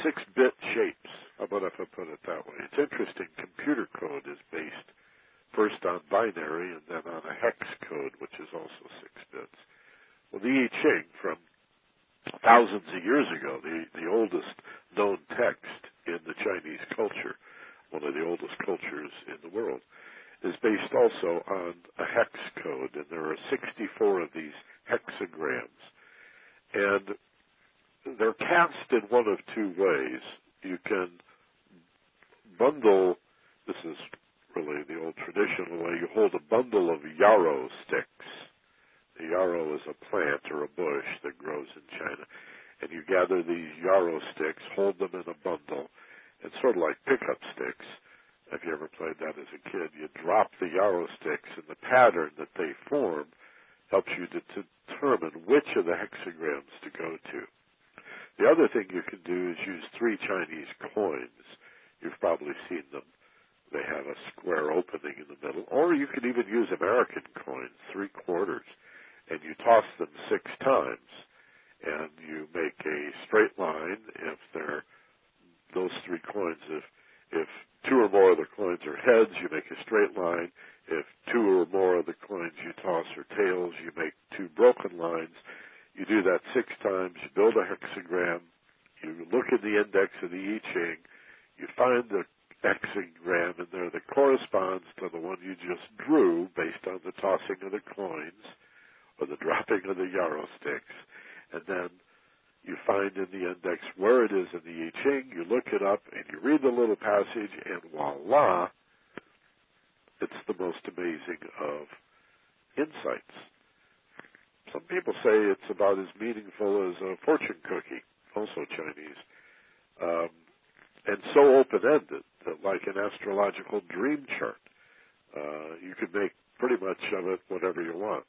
six bit shapes. How about if I put it that way? It's interesting. Computer code is based first on binary and then on a hex code, which is also six bits. Well, the I Ching from thousands of years ago, the, the oldest known text in the Chinese culture, one of the oldest cultures in the world, is based also on a hex code, and there are 64 of these hexagrams. And they're cast in one of two ways. You can bundle, this is really the old traditional way, you hold a bundle of yarrow sticks. The yarrow is a plant or a bush that grows in China. And you gather these yarrow sticks, hold them in a bundle, and sort of like pickup sticks. If you ever played that as a kid, you drop the yarrow sticks, and the pattern that they form helps you to determine which of the hexagrams to go to. The other thing you can do is use three Chinese coins. You've probably seen them. They have a square opening in the middle. Or you can even use American coins, three quarters, and you toss them six times. And you make a straight line if they're those three coins. If if two or more of the coins are heads, you make a straight line. If two or more of the coins you toss are tails, you make two broken lines. You do that six times. You build a hexagram. You look in the index of the I Ching. You find the hexagram in there that corresponds to the one you just drew based on the tossing of the coins or the dropping of the yarrow sticks. And then you find in the index where it is in the I Ching, you look it up, and you read the little passage, and voila, it's the most amazing of insights. Some people say it's about as meaningful as a fortune cookie, also Chinese, um, and so open-ended that, like an astrological dream chart, uh, you could make pretty much of it whatever you want.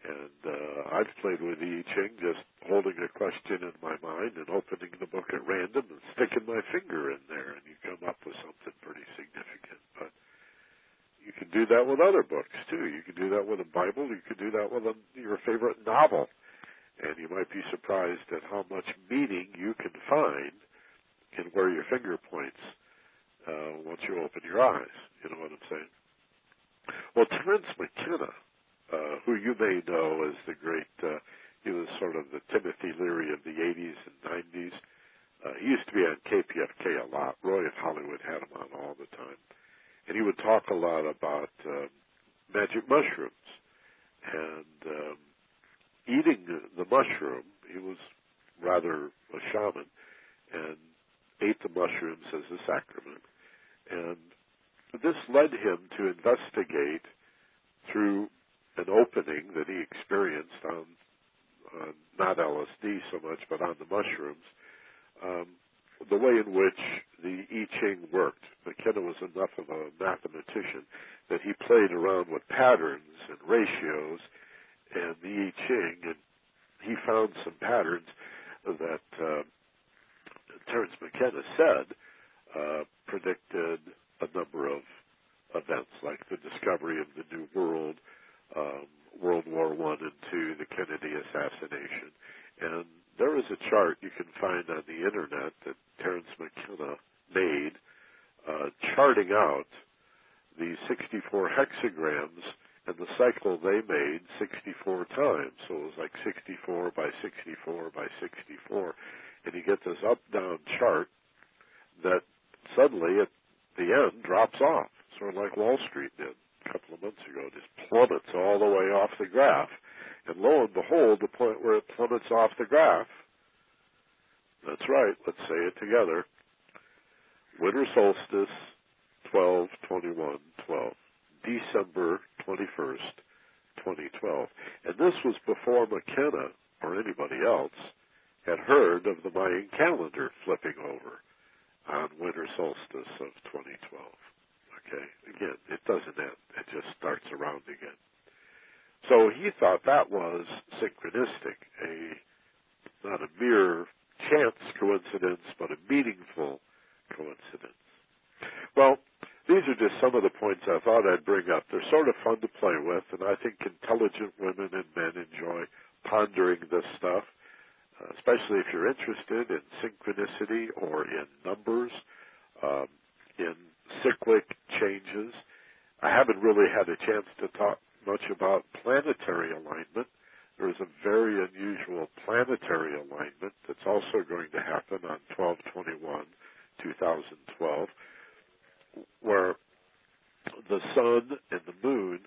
And uh, I've played with the I Ching, just holding a question in my mind and opening the book at random and sticking my finger in there, and you come up with something pretty significant. But you can do that with other books too. You can do that with a Bible. You can do that with a, your favorite novel, and you might be surprised at how much meaning you can find in where your finger points uh, once you open your eyes. You know what I'm saying? Well, Terence McKenna uh, who you may know as the great, uh, he was sort of the Timothy Leary of the 80s and 90s. Uh, he used to be on KPFK a lot. Roy of Hollywood had him on all the time. And he would talk a lot about uh, magic mushrooms and um, eating the mushroom. He was rather a shaman and ate the mushrooms as a sacrament. And this led him to investigate through an opening that he experienced on, not LSD so much, but on the mushrooms, um, the way in which the I Ching worked. McKenna was enough of a mathematician that he played around with patterns and ratios and the I Ching, and he found some patterns that uh, Terence McKenna said uh, predicted a number of events, like the discovery of the New World, um, World War One and Two, the Kennedy assassination, and there is a chart you can find on the internet that Terence McKenna made, uh, charting out the 64 hexagrams and the cycle they made 64 times. So it was like 64 by 64 by 64, and you get this up-down chart that suddenly at the end drops off, sort of like Wall Street did couple of months ago, just plummets all the way off the graph. And lo and behold, the point where it plummets off the graph, that's right, let's say it together. Winter solstice, 12, 21, 12. December 21st, 2012. And this was before McKenna or anybody else had heard of the Mayan calendar flipping over on winter solstice of 2012. Okay, again, it doesn't end. It just starts around again. So he thought that was synchronistic, a not a mere chance coincidence, but a meaningful coincidence. Well, these are just some of the points I thought I'd bring up. They're sort of fun to play with, and I think intelligent women and men enjoy pondering this stuff, uh, especially if you're interested in synchronicity or in numbers, um, in cyclic changes. I haven't really had a chance to talk much about planetary alignment. There is a very unusual planetary alignment that's also going to happen on 1221, 2012, where the sun and the moon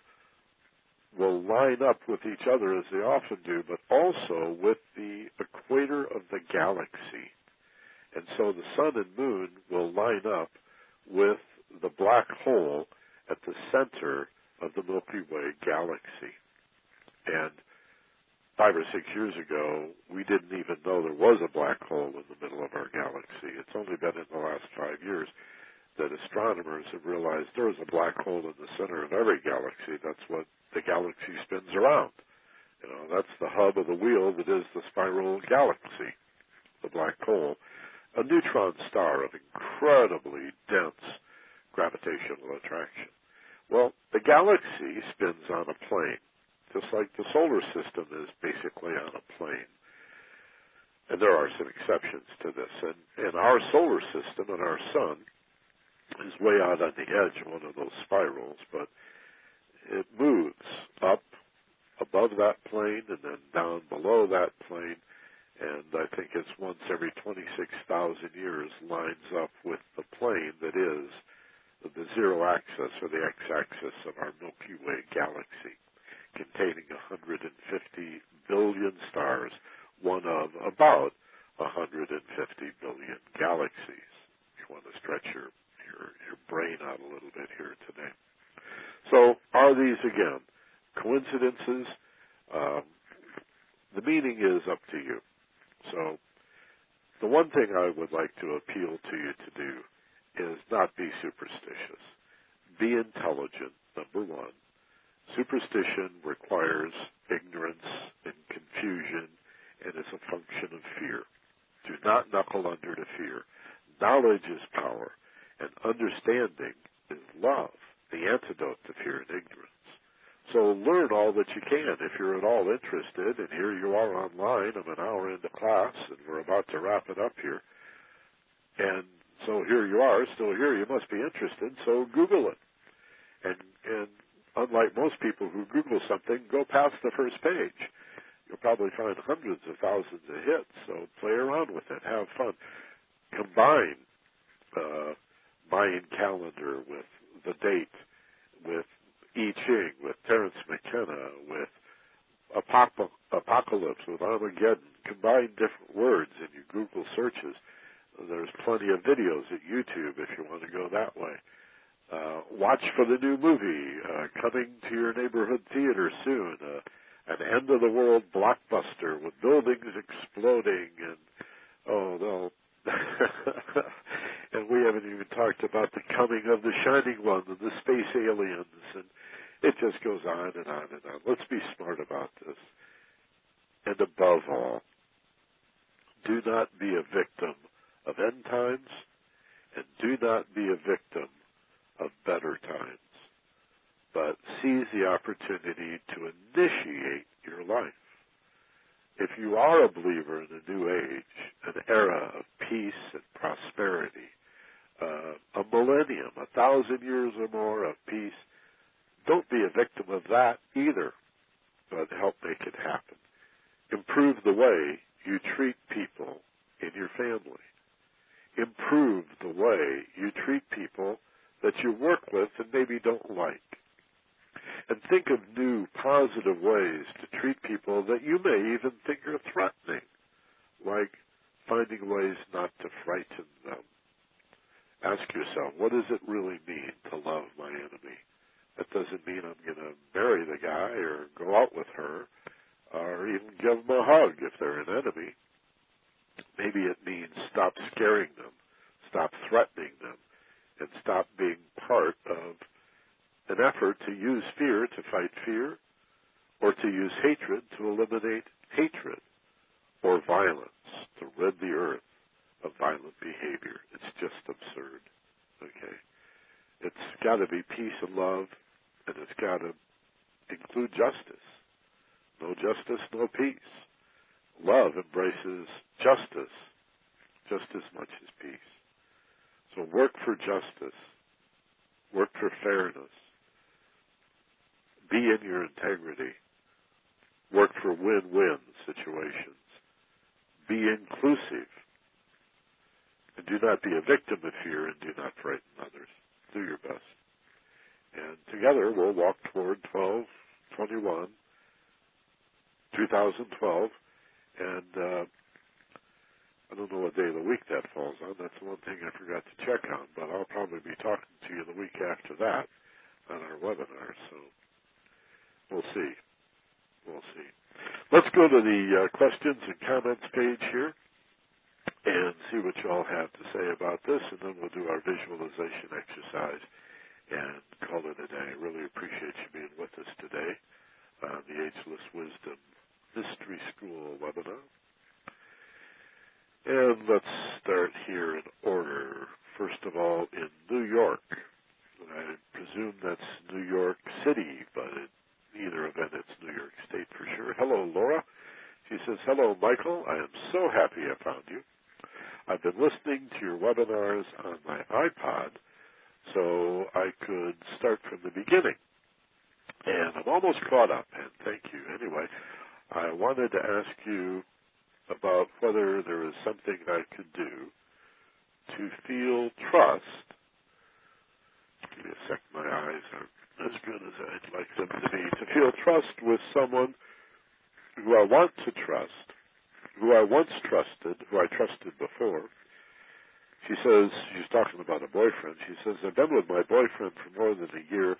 will line up with each other as they often do, but also with the equator of the galaxy. And so the sun and moon will line up with the black hole at the center of the Milky Way galaxy. And five or six years ago, we didn't even know there was a black hole in the middle of our galaxy. It's only been in the last five years that astronomers have realized there is a black hole in the center of every galaxy. That's what the galaxy spins around. You know, that's the hub of the wheel that is the spiral galaxy, the black hole. A neutron star of incredibly dense gravitational attraction. Well, the galaxy spins on a plane, just like the solar system is basically on a plane. and there are some exceptions to this. And, and our solar system and our sun is way out on the edge of one of those spirals, but it moves up above that plane and then down below that plane. And I think it's once every 26,000 years lines up with the plane that is the zero axis or the x-axis of our Milky Way galaxy, containing 150 billion stars, one of about 150 billion galaxies. You want to stretch your, your, your brain out a little bit here today. So are these again coincidences? Um, the meaning is up to you. So the one thing I would like to appeal to you to do is not be superstitious. Be intelligent, number one. Superstition requires ignorance and confusion and is a function of fear. Do not knuckle under to fear. Knowledge is power, and understanding is love, the antidote to fear and ignorance. So learn all that you can if you're at all interested. And here you are online. I'm an hour into class, and we're about to wrap it up here. And so here you are, still here. You must be interested. So Google it. And and unlike most people who Google something, go past the first page. You'll probably find hundreds of thousands of hits. So play around with it. Have fun. Combine uh, Mayan calendar with the date, with I Ching, with Terence McKenna, with Apocalypse, with Armageddon. Combine different words in your Google searches there's plenty of videos at YouTube if you want to go that way. Uh, watch for the new movie uh, coming to your neighborhood theater soon. Uh, an end of the world blockbuster with buildings exploding and oh no. and we haven't even talked about the coming of the Shining One and the space aliens and it just goes on and on and on. Let's be smart about this. And above all, do not be a victim of end times, and do not be a victim of better times, but seize the opportunity to initiate your life. If you are a believer in a new age, an era of peace and prosperity, uh, a millennium, a thousand years or more of peace, don't be a victim of that either, but help make it happen. Improve the way you treat people in your family improve the way you treat people that you work with and maybe don't like. And think of new positive ways to treat people that you may even think are threatening, like finding ways not to frighten them. Ask yourself, what does it really mean to love my enemy? That doesn't mean I'm going to marry the guy or go out with her or even give them a hug if they're an enemy. Maybe it means stop scaring them, stop threatening them, and stop being part of an effort to use fear to fight fear, or to use hatred to eliminate hatred, or violence to rid the earth of violent behavior. It's just absurd. Okay? It's got to be peace and love, and it's got to include justice. No justice, no peace. Love embraces justice just as much as peace. So work for justice. Work for fairness. Be in your integrity. Work for win-win situations. Be inclusive. And do not be a victim of fear and do not frighten others. Do your best. And together we'll walk toward 12, 21, 2012, and uh, I don't know what day of the week that falls on. That's one thing I forgot to check on, but I'll probably be talking to you the week after that on our webinar. So we'll see. We'll see. Let's go to the uh, questions and comments page here and see what you all have to say about this, and then we'll do our visualization exercise and call it a day. I Really appreciate you being with us today on the Ageless Wisdom Mystery School webinar. And let's start here in order. First of all, in New York. I presume that's New York City, but in either event, it's New York State for sure. Hello, Laura. She says, Hello, Michael. I am so happy I found you. I've been listening to your webinars on my iPod so I could start from the beginning. And I'm almost caught up, and thank you. Anyway, I wanted to ask you about whether there is something I could do to feel trust. Give me a sec, my eyes aren't as good as I'd like them to be. To feel trust with someone who I want to trust, who I once trusted, who I trusted before. She says, she's talking about a boyfriend. She says, I've been with my boyfriend for more than a year,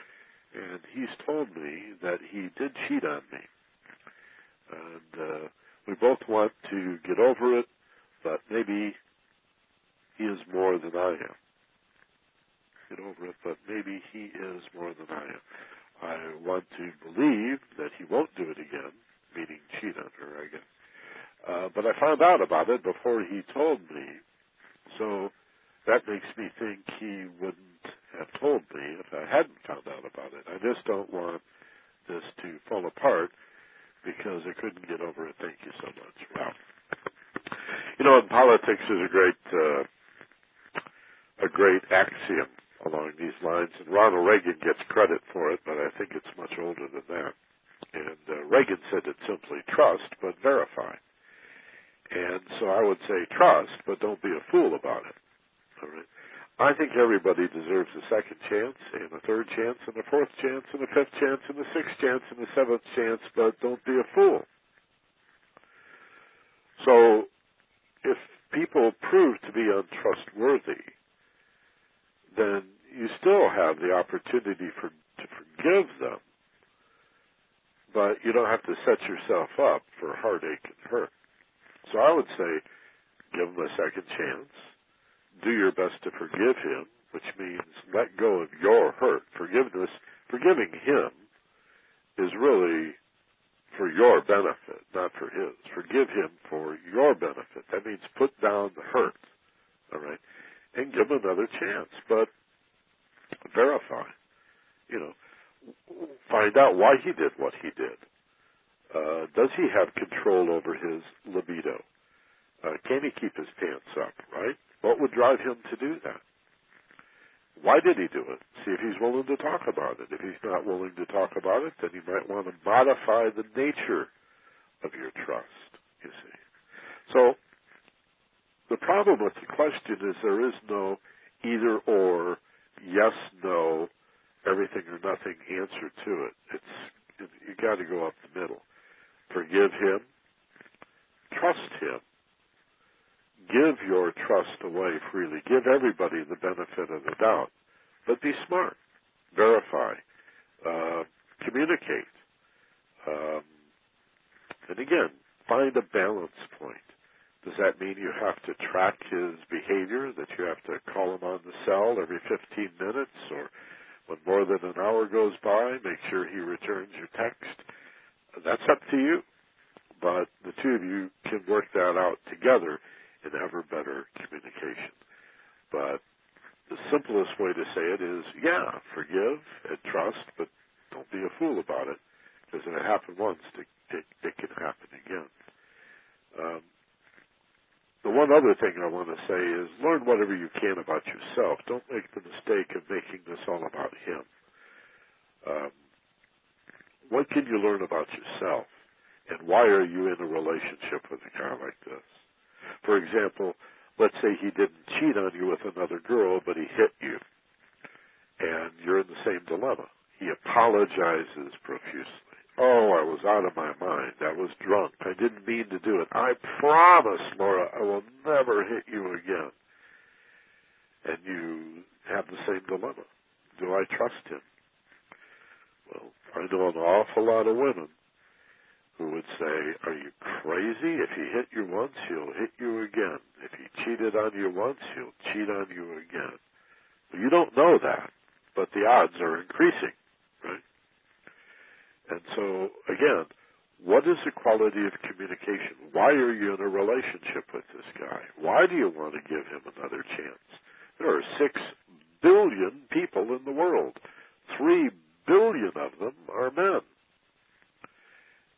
and he's told me that he did cheat on me. And uh, we both want to get over it, but maybe he is more than I am. Get over it, but maybe he is more than I am. I want to believe that he won't do it again, meaning cheat on her, guess. Uh, but I found out about it before he told me, so that makes me think he wouldn't have told me if I hadn't found out about it. I just don't want this to fall apart because I couldn't get over it. Thank you so much. Wow. You know, in politics there's a great uh, a great axiom along these lines, and Ronald Reagan gets credit for it, but I think it's much older than that. And uh, Reagan said it simply trust, but verify. And so I would say trust, but don't be a fool about it. All right. I think everybody deserves a second chance, and a third chance, and a fourth chance, and a fifth chance, and a sixth chance, and a seventh chance, but don't be a fool. So, if people prove to be untrustworthy, then you still have the opportunity for to forgive them, but you don't have to set yourself up for heartache and hurt. So I would say, give them a second chance do your best to forgive him, which means let go of your hurt. Forgiveness, forgiving him is really for your benefit, not for his. Forgive him for your benefit. That means put down the hurt, all right, and give him another chance. But verify, you know, find out why he did what he did. Uh, does he have control over his libido? Uh, can he keep his pants up? Right? What would drive him to do that? Why did he do it? See if he's willing to talk about it. If he's not willing to talk about it, then you might want to modify the nature of your trust, you see. So, the problem with the question is there is no either or, yes, no, everything or nothing answer to it. It's, you gotta go up the middle. Forgive him, trust him, give your trust away freely. Give everybody the benefit of the doubt. But be smart. Verify. Uh, communicate. Um, and again, find a balance point. Does that mean you have to track his behavior, that you have to call him on the cell every 15 minutes, or when more than an hour goes by, make sure he returns your text? That's up to you. But the two of you can work that out together in ever better communication. But the simplest way to say it is, yeah, forgive and trust, but don't be a fool about it, because if it happened once, it, it, it can happen again. Um, the one other thing I want to say is learn whatever you can about yourself. Don't make the mistake of making this all about him. Um, what can you learn about yourself? And why are you in a relationship with a guy like this? For example, let's say he didn't cheat on you with another girl, but he hit you. And you're in the same dilemma. He apologizes profusely. Oh, I was out of my mind. I was drunk. I didn't mean to do it. I promise, Laura, I will never hit you again. And you have the same dilemma. Do I trust him? Well, I know an awful lot of women who would say, Are you crazy? If he hit you once, he'll hit you again. If he cheated on you once, he'll cheat on you again. Well, you don't know that, but the odds are increasing, right? And so, again, what is the quality of communication? Why are you in a relationship with this guy? Why do you want to give him another chance? There are six billion people in the world. Three billion of them are men.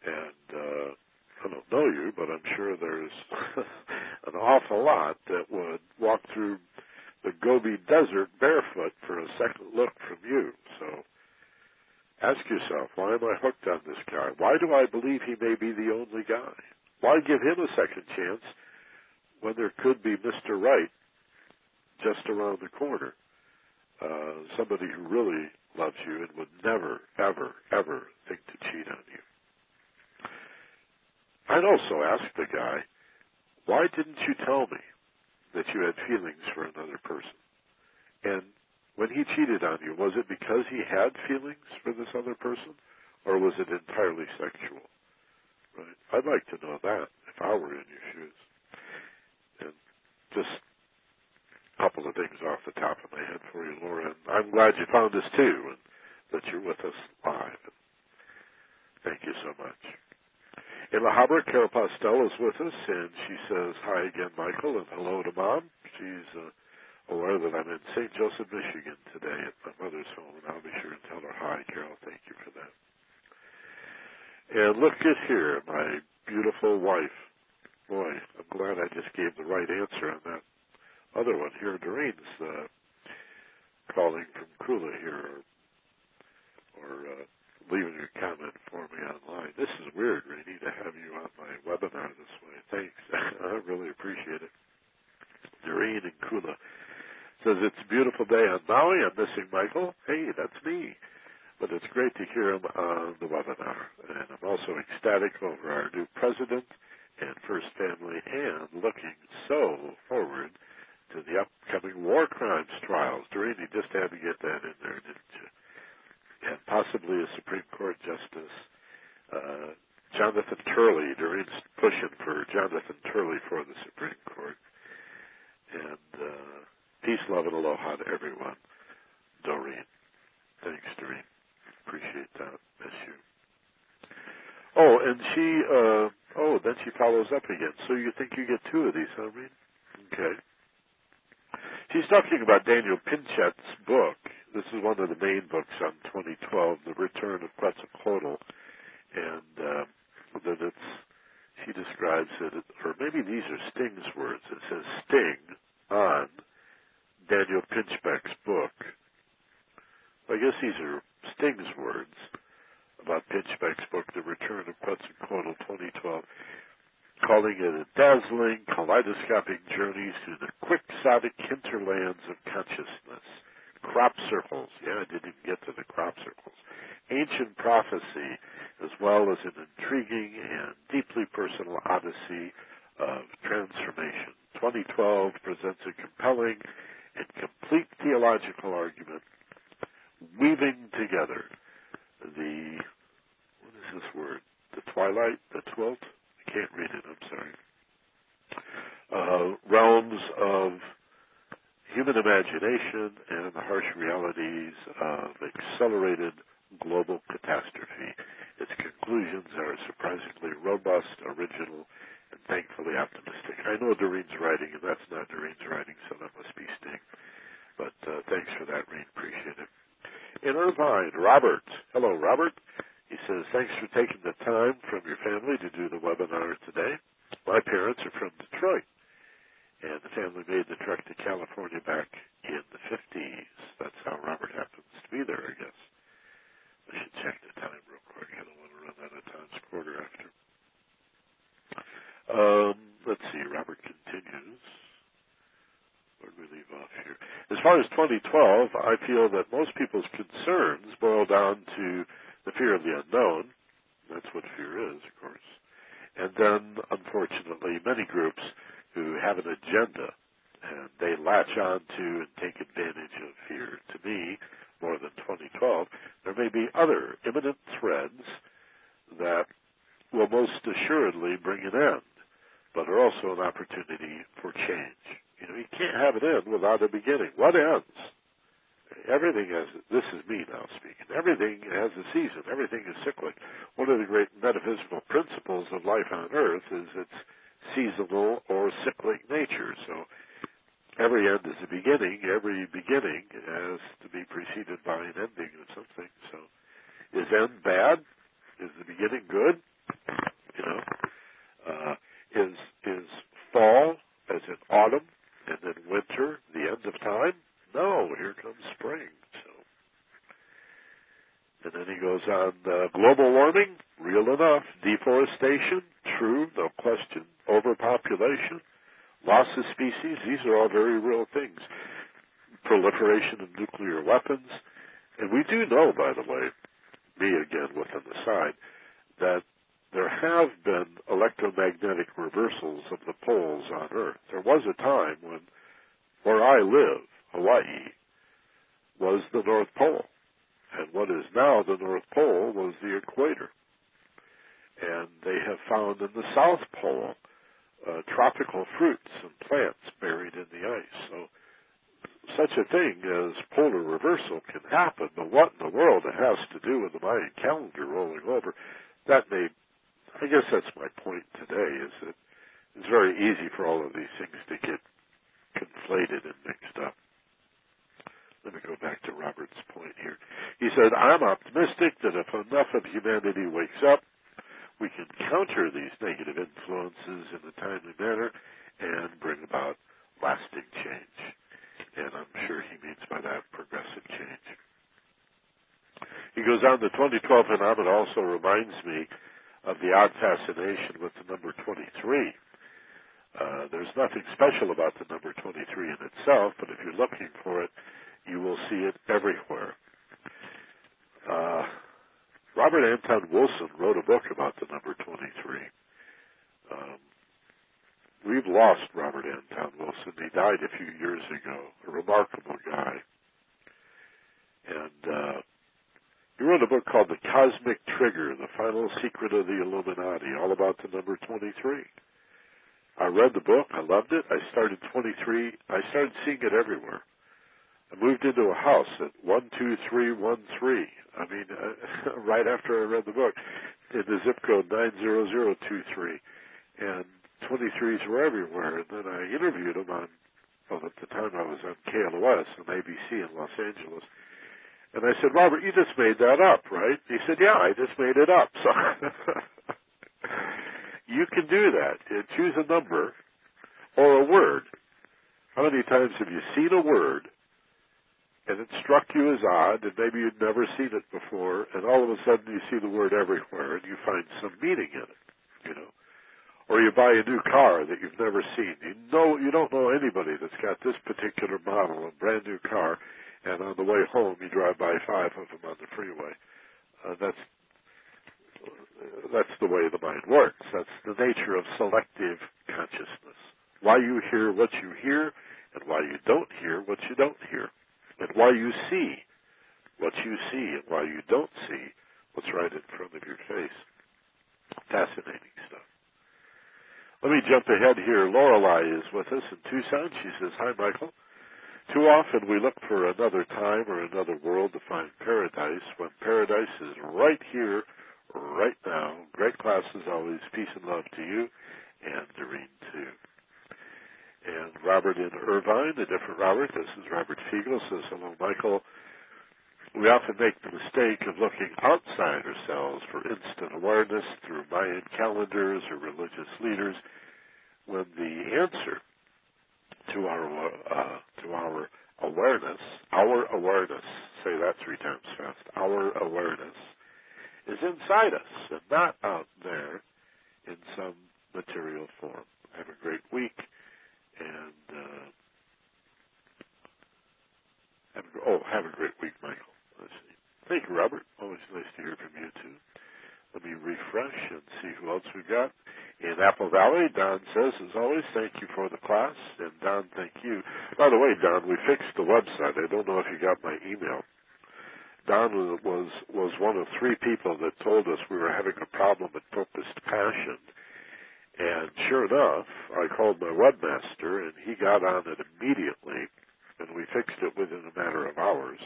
And uh, I don't know you, but I'm sure there's an awful lot that would walk through the Gobi Desert barefoot for a second look from you. So ask yourself, why am I hooked on this guy? Why do I believe he may be the only guy? Why give him a second chance when there could be Mr. Right just around the corner? Uh, somebody who really loves you and would never, ever, ever think to cheat on you. I'd also ask the guy, why didn't you tell me that you had feelings for another person? And when he cheated on you, was it because he had feelings for this other person, or was it entirely sexual? Right? I'd like to know that if I were in your shoes. And just a couple of things off the top of my head for you, Laura. And I'm glad you found us too, and that you're with us live. Thank you so much. In La Habra, Carol Postel is with us, and she says hi again, Michael, and hello to Mom. She's uh, aware that I'm in St. Joseph, Michigan today at my mother's home, and I'll be sure and tell her hi, Carol. Thank you for that. And look at here, my beautiful wife. Boy, I'm glad I just gave the right answer on that other one here. Doreen's uh, calling from Kula here, or, or uh, leaving a comment for me online. This is weird, Rainey, to have you on my webinar this way. Thanks. I really appreciate it. Doreen in Kula says it's a beautiful day on Maui. I'm missing Michael. Hey, that's me. But it's great to hear him on the webinar. And I'm also ecstatic over our new president and First Family and looking so forward to the upcoming war crimes trials. Doreen, you just had to get that in there, didn't you? And possibly a Supreme Court justice. Uh, Jonathan Turley, Doreen's pushing for Jonathan Turley for the Supreme Court. And uh, peace, love, and aloha to everyone. Doreen. Thanks, Doreen. Appreciate that. Miss you. Oh, and she, uh, oh, then she follows up again. So you think you get two of these, huh, Reed? Okay. She's talking about Daniel Pinchbeck's book. This is one of the main books on 2012, The Return of Quetzalcoatl. And, uh, that it's, she describes it, or maybe these are Sting's words. It says Sting on Daniel Pinchbeck's book. I guess these are Sting's words about Pinchbeck's book, The Return of Quetzalcoatl 2012, calling it a dazzling, kaleidoscopic journey through the quixotic hinterlands of consciousness. Crop circles. Yeah, I didn't even get to the crop circles. Ancient prophecy, as well as an intriguing and deeply personal odyssey of transformation. 2012 presents a compelling and complete theological argument weaving together the what is this word? The twilight, the twilt. I can't read it. I'm sorry. Uh, realms of human imagination and the harsh realities of accelerated global catastrophe. Its conclusions are surprisingly robust, original, and thankfully optimistic. I know Doreen's writing, and that's not Doreen's writing, so that must be Sting. But uh, thanks for that, Reen. Appreciate it. In Irvine, Robert. Hello, Robert. He says, thanks for taking the time from your family to do the webinar today. My parents are from Detroit, and the family made the trek to California back in the 50s. That's how Robert happens to be there, I guess. I should check the time real quick. I don't want to run out of time's quarter after. Um, let's see. Robert continues. Where did we leave off here? As far as 2012, I feel that most people's concerns boil down to the fear of the unknown. That's what fear is, of course. And then, unfortunately, many groups who have an agenda and they latch on to and take advantage of here, To me, more than 2012, there may be other imminent threads that will most assuredly bring an end, but are also an opportunity for change. You know, you can't have an end without a beginning. What ends? Everything has, this is me now speaking, everything has a season. Everything is cyclic. One of the great metaphysical principles of life on earth is its seasonal or cyclic nature. So every end is a beginning. Every beginning has to be preceded by an ending or something. So is end bad? Is the beginning good? You know, Uh, is is fall as in autumn and then winter the end of time? No, here comes spring. So, and then he goes on uh, global warming, real enough. Deforestation, true, no question. Overpopulation, loss of species, these are all very real things. Proliferation of nuclear weapons, and we do know, by the way, me again with an aside, that there have been electromagnetic reversals of the poles on Earth. There was a time when where I live, Hawaii, was the North Pole. And what is now the North Pole was the equator. And they have found in the South Pole uh, tropical fruits and plants buried in the ice. So such a thing as polar reversal can happen, but what in the world it has to do with the Mayan calendar rolling over, that may, I guess that's my point today, is that it's very easy for all of these things to get conflated and mixed up. Let me go back to Robert's point here. He said, I'm optimistic that if enough of humanity wakes up, we can counter these negative influences in a timely manner and bring about lasting change. And I'm sure he means by that progressive change. He goes on, the 2012 phenomenon also reminds me of the odd fascination with the number 23. Uh, there's nothing special about the number 23 in itself, but if you're looking for it, you will see it everywhere. Uh, Robert Anton Wilson wrote a book about the number 23. Um, we've lost Robert Anton Wilson. He died a few years ago. A remarkable guy. And uh, he wrote a book called The Cosmic Trigger, The Final Secret of the Illuminati, all about the number 23. I read the book. I loved it. I started 23. I started seeing it everywhere. I moved into a house at 12313. I mean, uh, right after I read the book, in the zip code 90023. And 23s were everywhere. And then I interviewed him on, well, at the time I was on KLOS on ABC in Los Angeles. And I said, Robert, you just made that up, right? He said, yeah, I just made it up. So you can do that. Choose a number or a word. How many times have you seen a word and it struck you as odd and maybe you'd never seen it before and all of a sudden you see the word everywhere and you find some meaning in it, you know? Or you buy a new car that you've never seen. You know, you don't know anybody that's got this particular model, a brand new car, and on the way home you drive by five of them on the freeway. Uh, that's that's the way the mind works. That's the nature of selective consciousness. Why you hear what you hear, and why you don't hear what you don't hear, and why you see what you see, and why you don't see what's right in front of your face. Fascinating stuff. Let me jump ahead here. Lorelei is with us in Tucson. She says, Hi, Michael. Too often we look for another time or another world to find paradise when paradise is right here right now. Great class as always. Peace and love to you and Doreen too. And Robert in Irvine, a different Robert. This is Robert Fiegel says, hello, Michael. We often make the mistake of looking outside ourselves for instant awareness through Mayan calendars or religious leaders when the answer to our uh, to our awareness, our awareness, say that three times fast, our awareness is inside us and not out there in some material form. Have a great week and uh, have a, oh, have a great week, Michael. Let's see. Thank you, Robert. Always nice to hear from you too. Let me refresh and see who else we got. In Apple Valley, Don says, as always, thank you for the class. And Don, thank you. By the way, Don, we fixed the website. I don't know if you got my email. Don was was one of three people that told us we were having a problem with focused passion. And sure enough, I called my webmaster and he got on it immediately and we fixed it within a matter of hours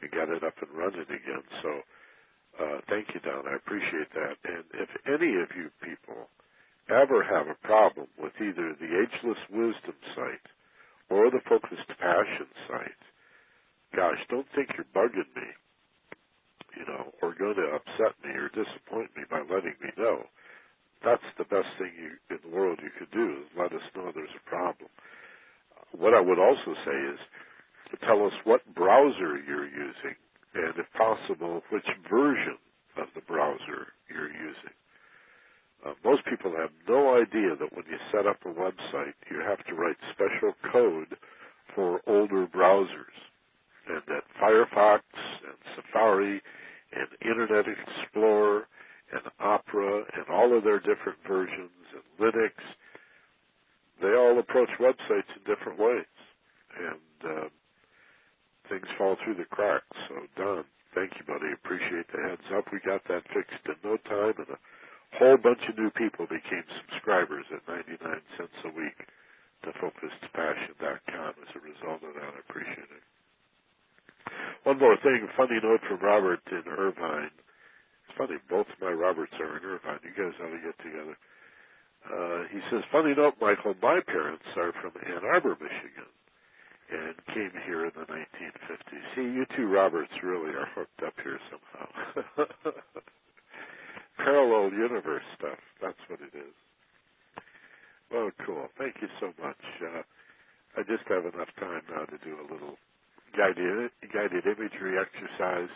and got it up and running again. So uh, thank you, Don. I appreciate that. And if any of you people ever have a problem with either the Ageless Wisdom site or the Focused Passion site, gosh, don't think you're bugging me, you know, or going to upset me or disappoint me by letting me know. That's the best thing you, in the world you could do is let us know there's a problem. What I would also say is tell us what browser you're using and if possible which version of the browser you're using. Uh, most people have no idea that when you set up a website, you have to write special code for older browsers, and that Firefox and Safari and Internet Explorer and Opera and all of their different versions and Linux, they all approach websites in different ways. And uh, things fall through the cracks. So, Don, thank you, buddy. Appreciate the heads up. We got that fixed in no time, and a whole bunch of new people became subscribers at 99 cents a week to FocusedPassion.com as a result of that. I appreciate it. One more thing, funny note from Robert in Irvine. It's funny, both my Roberts are in Irvine. You guys ought to get together. Uh, he says, funny note, Michael, my parents are from Ann Arbor, Michigan, and came here in the 1950s. See, you two Roberts really are hooked up here somehow. Parallel universe stuff. That's what it is. Well, cool. Thank you so much. Uh, I just have enough time now to do a little guided guided imagery exercise,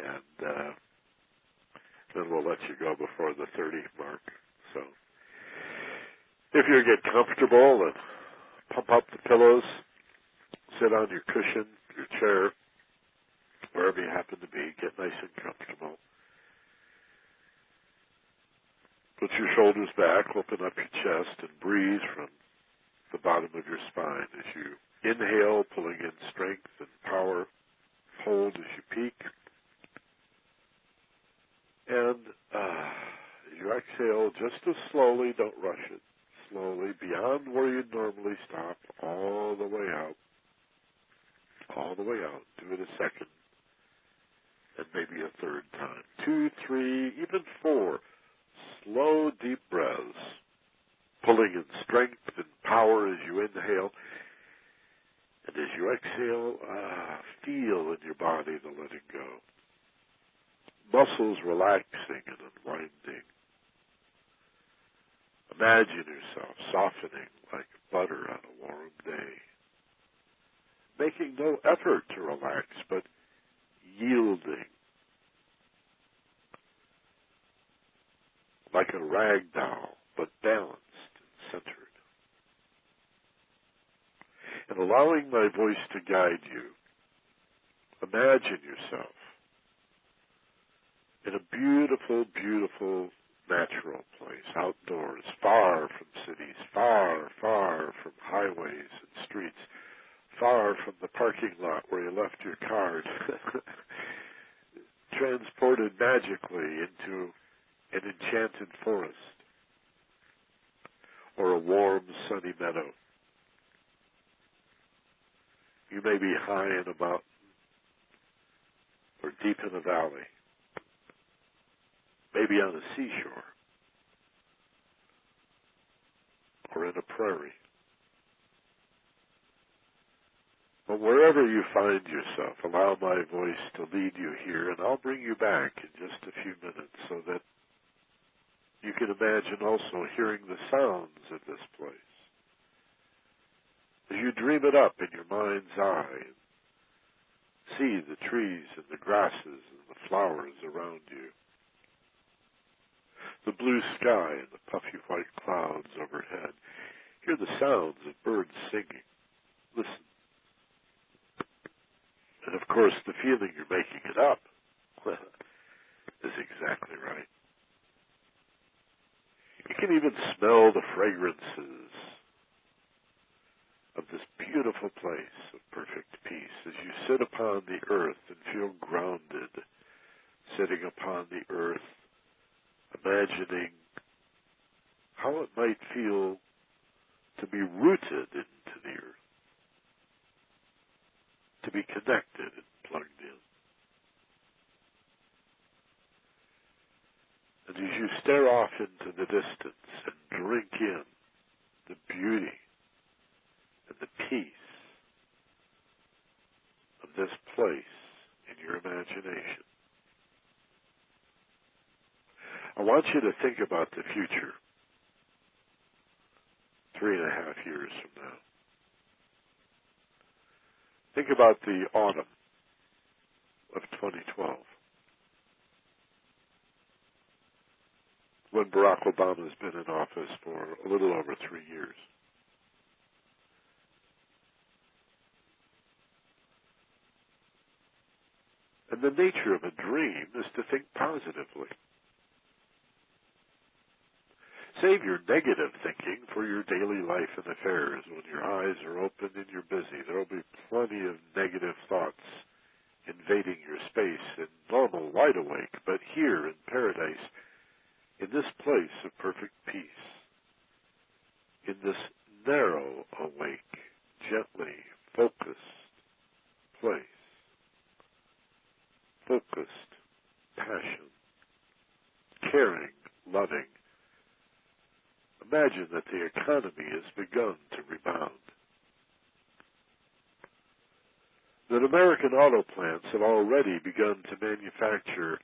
and uh, then we'll let you go before the 30 mark. So, if you get comfortable and pump up the pillows, sit on your cushion, your chair, wherever you happen to be, get nice and comfortable. Put your shoulders back, open up your chest, and breathe from the bottom of your spine as you inhale, pulling in strength and power. Hold as you peak. And uh, you exhale just as slowly, don't rush it. Slowly, beyond where you'd normally stop, all the way out. All the way out. Do it a second. And maybe a third time. Two, three, even four. Slow, deep breaths pulling in strength and power as you inhale. And as you exhale, uh, feel in your body the letting go. Muscles relaxing and unwinding. Imagine yourself softening like butter on a warm day. Making no effort to relax, but yielding. Like a rag doll, but balanced and centered. And allowing my voice to guide you, imagine yourself in a beautiful, beautiful natural place, outdoors, far from cities, far, far from highways and streets, far from the parking lot where you left your car, transported magically into an enchanted forest or a warm, sunny meadow. You may be high in a mountain or deep in a valley, maybe on a seashore or in a prairie. But wherever you find yourself, allow my voice to lead you here, and I'll bring you back in just a few minutes so that you can imagine also hearing the sounds of this place. As you dream it up in your mind's eye, see the trees and the grasses and the flowers around you, the blue sky and the puffy white clouds overhead. Hear the sounds of birds singing. Listen. And of course, the feeling you're making it up is exactly right. You can even smell the fragrances of this beautiful place of perfect peace as you sit upon the earth and feel grounded, sitting upon the earth, imagining how it might feel to be rooted into the earth, to be connected and plugged in. And as you stare off into the distance and drink in the beauty and the peace of this place in your imagination, I want you to think about the future three and a half years from now. Think about the autumn of 2012 when Barack Obama has been in office for a little over three years. And the nature of a dream is to think positively. Save your negative thinking for your daily life and affairs. When your eyes are open and you're busy, there will be plenty of negative thoughts invading your space in normal wide awake. But here in paradise, in this place of perfect peace, in this narrow, awake, gently focused place, focused, passion, caring, loving. Imagine that the economy has begun to rebound. That American auto plants have already begun to manufacture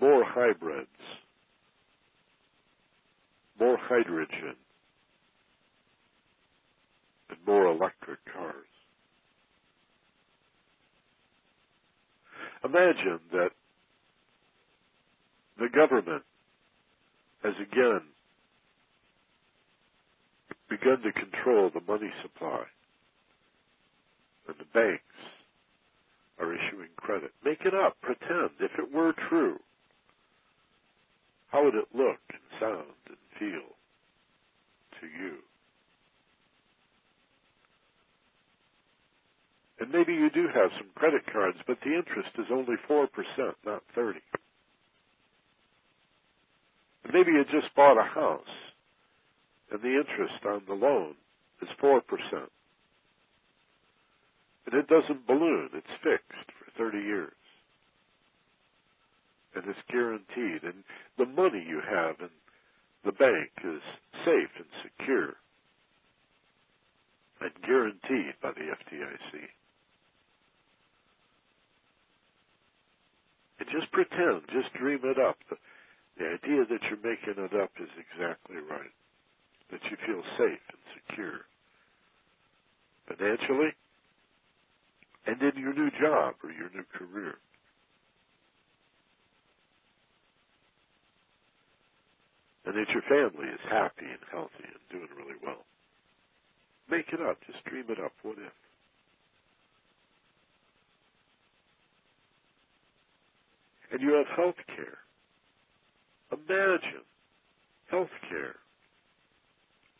more hybrids, more hydrogen, and more electric cars. Imagine that the government has again begun to control the money supply, and the banks are issuing credit. Make it up. Pretend. If it were true, how would it look and sound and feel to you? And maybe you do have some credit cards, but the interest is only 4%, not 30. And maybe you just bought a house, and the interest on the loan is 4%. And it doesn't balloon, it's fixed for 30 years. And it's guaranteed. And the money you have in the bank is safe and secure and guaranteed by the FDIC. And just pretend, just dream it up. The, the idea that you're making it up is exactly right. That you feel safe and secure. Financially, and in your new job or your new career. And that your family is happy and healthy and doing really well. Make it up. Just dream it up. What if? and you have health care. Imagine health care.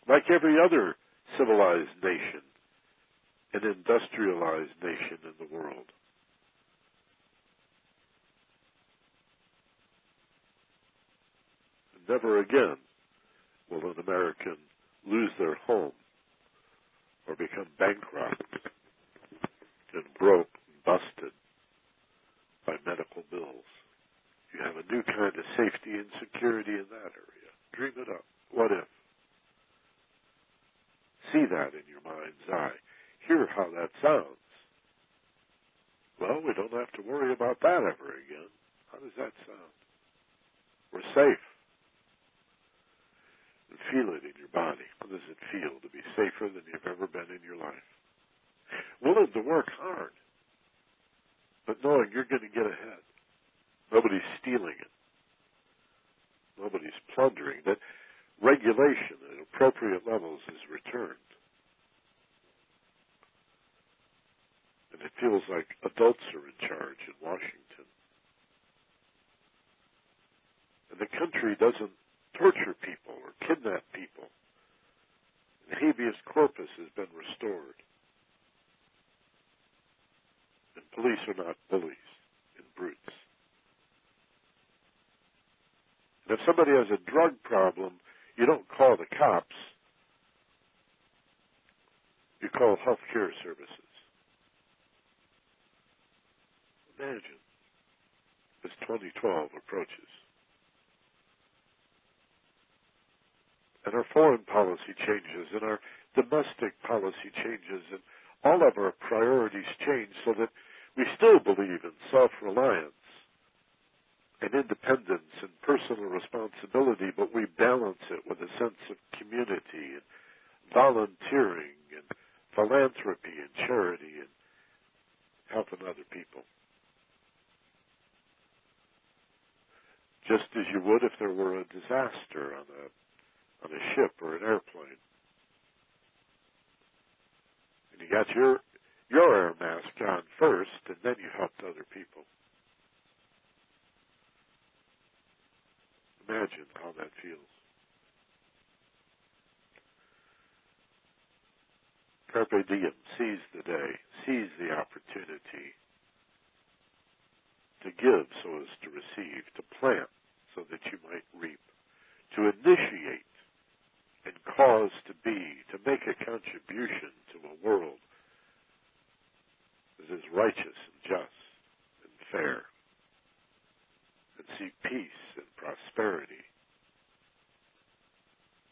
Like every other civilized nation, an industrialized nation in the world. Never again will an American lose their home or become bankrupt and broke and busted by medical bills. You have a new kind of safety and security in that area. Dream it up. What if? See that in your mind's eye. Hear how that sounds. Well, we don't have to worry about that ever again. How does that sound? We're safe. And feel it in your body. How does it feel to be safer than you've ever been in your life? Willing to work hard but knowing you're going to get ahead. Nobody's stealing it. Nobody's plundering. That regulation at appropriate levels is returned. And it feels like adults are in charge in Washington. And the country doesn't torture people or kidnap people. And habeas corpus has been restored. And police are not bullies and brutes. And if somebody has a drug problem, you don't call the cops. You call health care services. Imagine as 2012 approaches. And our foreign policy changes and our domestic policy changes and all of our priorities change so that we still believe in self reliance, and independence and personal responsibility, but we balance it with a sense of community and volunteering and philanthropy and charity and helping other people. Just as you would if there were a disaster on a on a ship or an airplane. And you got your your air mask on first and then you helped other people. Imagine how that feels. Carpe diem, seize the day, seize the opportunity to give so as to receive, to plant so that you might reap, to initiate and cause to be, to make a contribution to a world that is righteous and just and fair, seek peace and prosperity,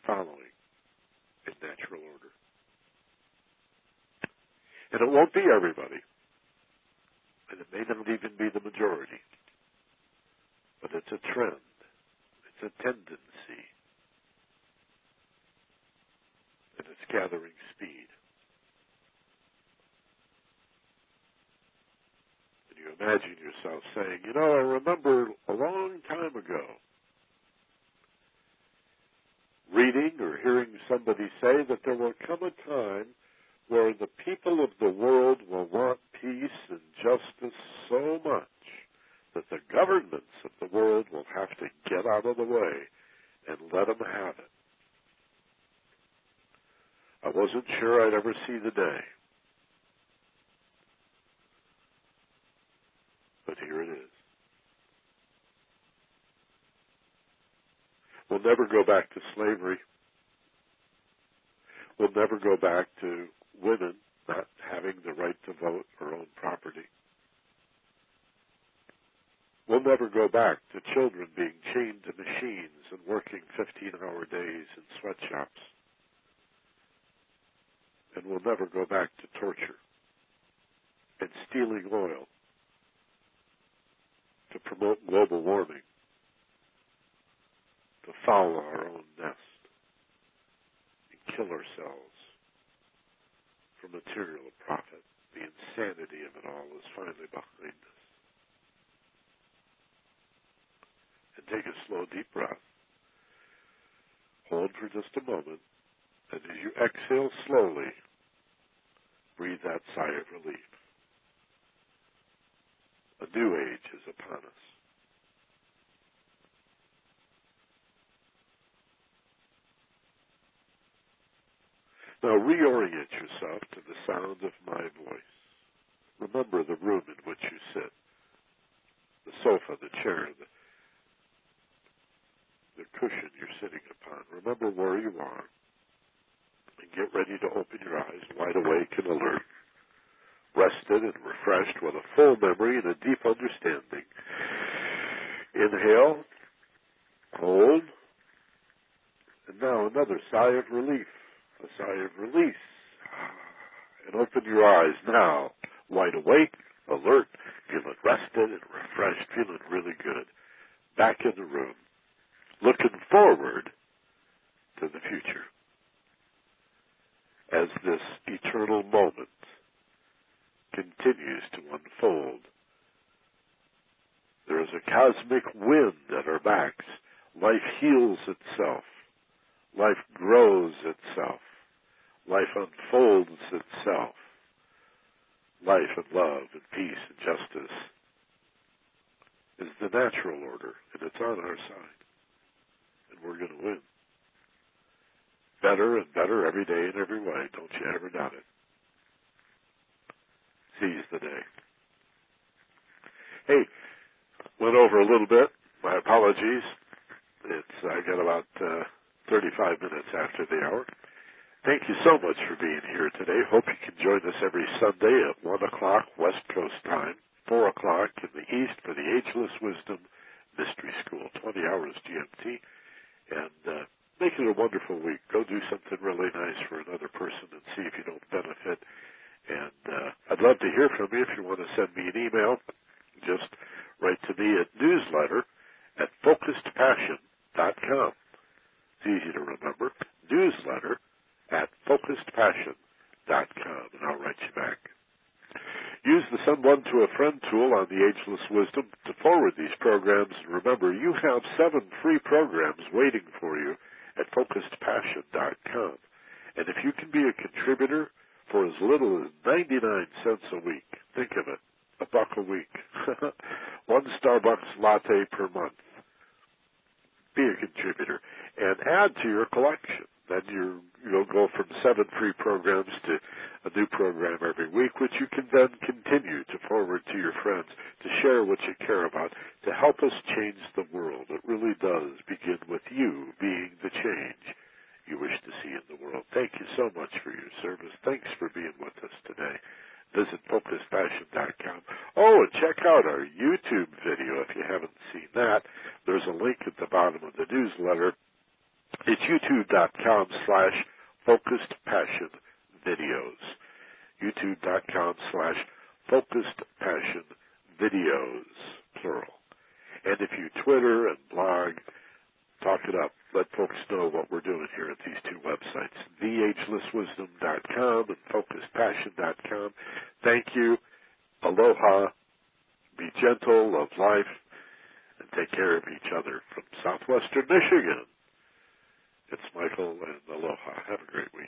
following in natural order. And it won't be everybody. And it may not even be the majority. But it's a trend. It's a tendency. And it's gathering speed. You imagine yourself saying, you know, I remember a long time ago reading or hearing somebody say that there will come a time where the people of the world will want peace and justice so much that the governments of the world will have to get out of the way and let them have it. I wasn't sure I'd ever see the day. But here it is. We'll never go back to slavery. We'll never go back to women not having the right to vote or own property. We'll never go back to children being chained to machines and working 15 hour days in sweatshops. And we'll never go back to torture and stealing oil to promote global warming, to foul our own nest and kill ourselves for material profit. The insanity of it all is finally behind us. And take a slow, deep breath. Hold for just a moment. And as you exhale slowly, breathe that sigh of relief. A new age is upon us. Now reorient yourself to the sound of my voice. Remember the room in which you sit, the sofa, the chair, the, the cushion you're sitting upon. Remember where you are. And get ready to open your eyes wide awake and alert, rested and refreshed with a full memory and a deep understanding. Inhale, hold, and now another sigh of relief a sigh of release, and open your eyes now, wide awake, alert, feeling rested and refreshed, feeling really good. Back in the room, looking forward to the future. As this eternal moment continues to unfold, there is a cosmic wind at our backs. Life heals itself. Life grows itself. Life unfolds itself. Life and love and peace and justice is the natural order, and it's on our side. And we're going to win. Better and better every day in every way. Don't you ever doubt it. Seize the day. Hey, went over a little bit. My apologies. It's I got about uh, 35 minutes after the hour. Thank you so much for being here today. Hope you can join us every Sunday at 1 o'clock West Coast time, 4 o'clock in the East for the Ageless Wisdom Mystery School, 20 hours GMT. And uh, make it a wonderful week. Go do something really nice for another person and see if you don't benefit. Love to hear from you if you want to send me an email. Just write to me at newsletter at focusedpassion.com. It's easy to remember. Newsletter at focusedpassion.com, and I'll write you back. Use the Send One to a Friend tool on the Ageless Wisdom to forward these programs. And remember, you have seven free programs waiting for you at focusedpassion.com. And if you can be a contributor for as little as 99 cents a week, think of it, a buck a week, one Starbucks latte per month. Be a contributor and add to your collection. Then you you'll go from seven free programs to a new program every week, which you can then continue to forward to your friends, to share what you care about, to help us change the world. It really does begin with you being the change you wish to see in the world. Thank you so much for your service. Thanks for being with us today. Visit focusedpassion.com. Oh, and check out our YouTube video if you haven't seen that. There's a link at the bottom of the newsletter it's youtube.com slash focused passion videos. youtube.com slash focused passion videos, plural. And if you Twitter and blog, talk it up. Let folks know what we're doing here at these two websites, theagelesswisdom.com and focusedpassion.com. Thank you. Aloha. Be gentle, love life, and take care of each other from southwestern Michigan. It's Michael and Aloha. Have a great week.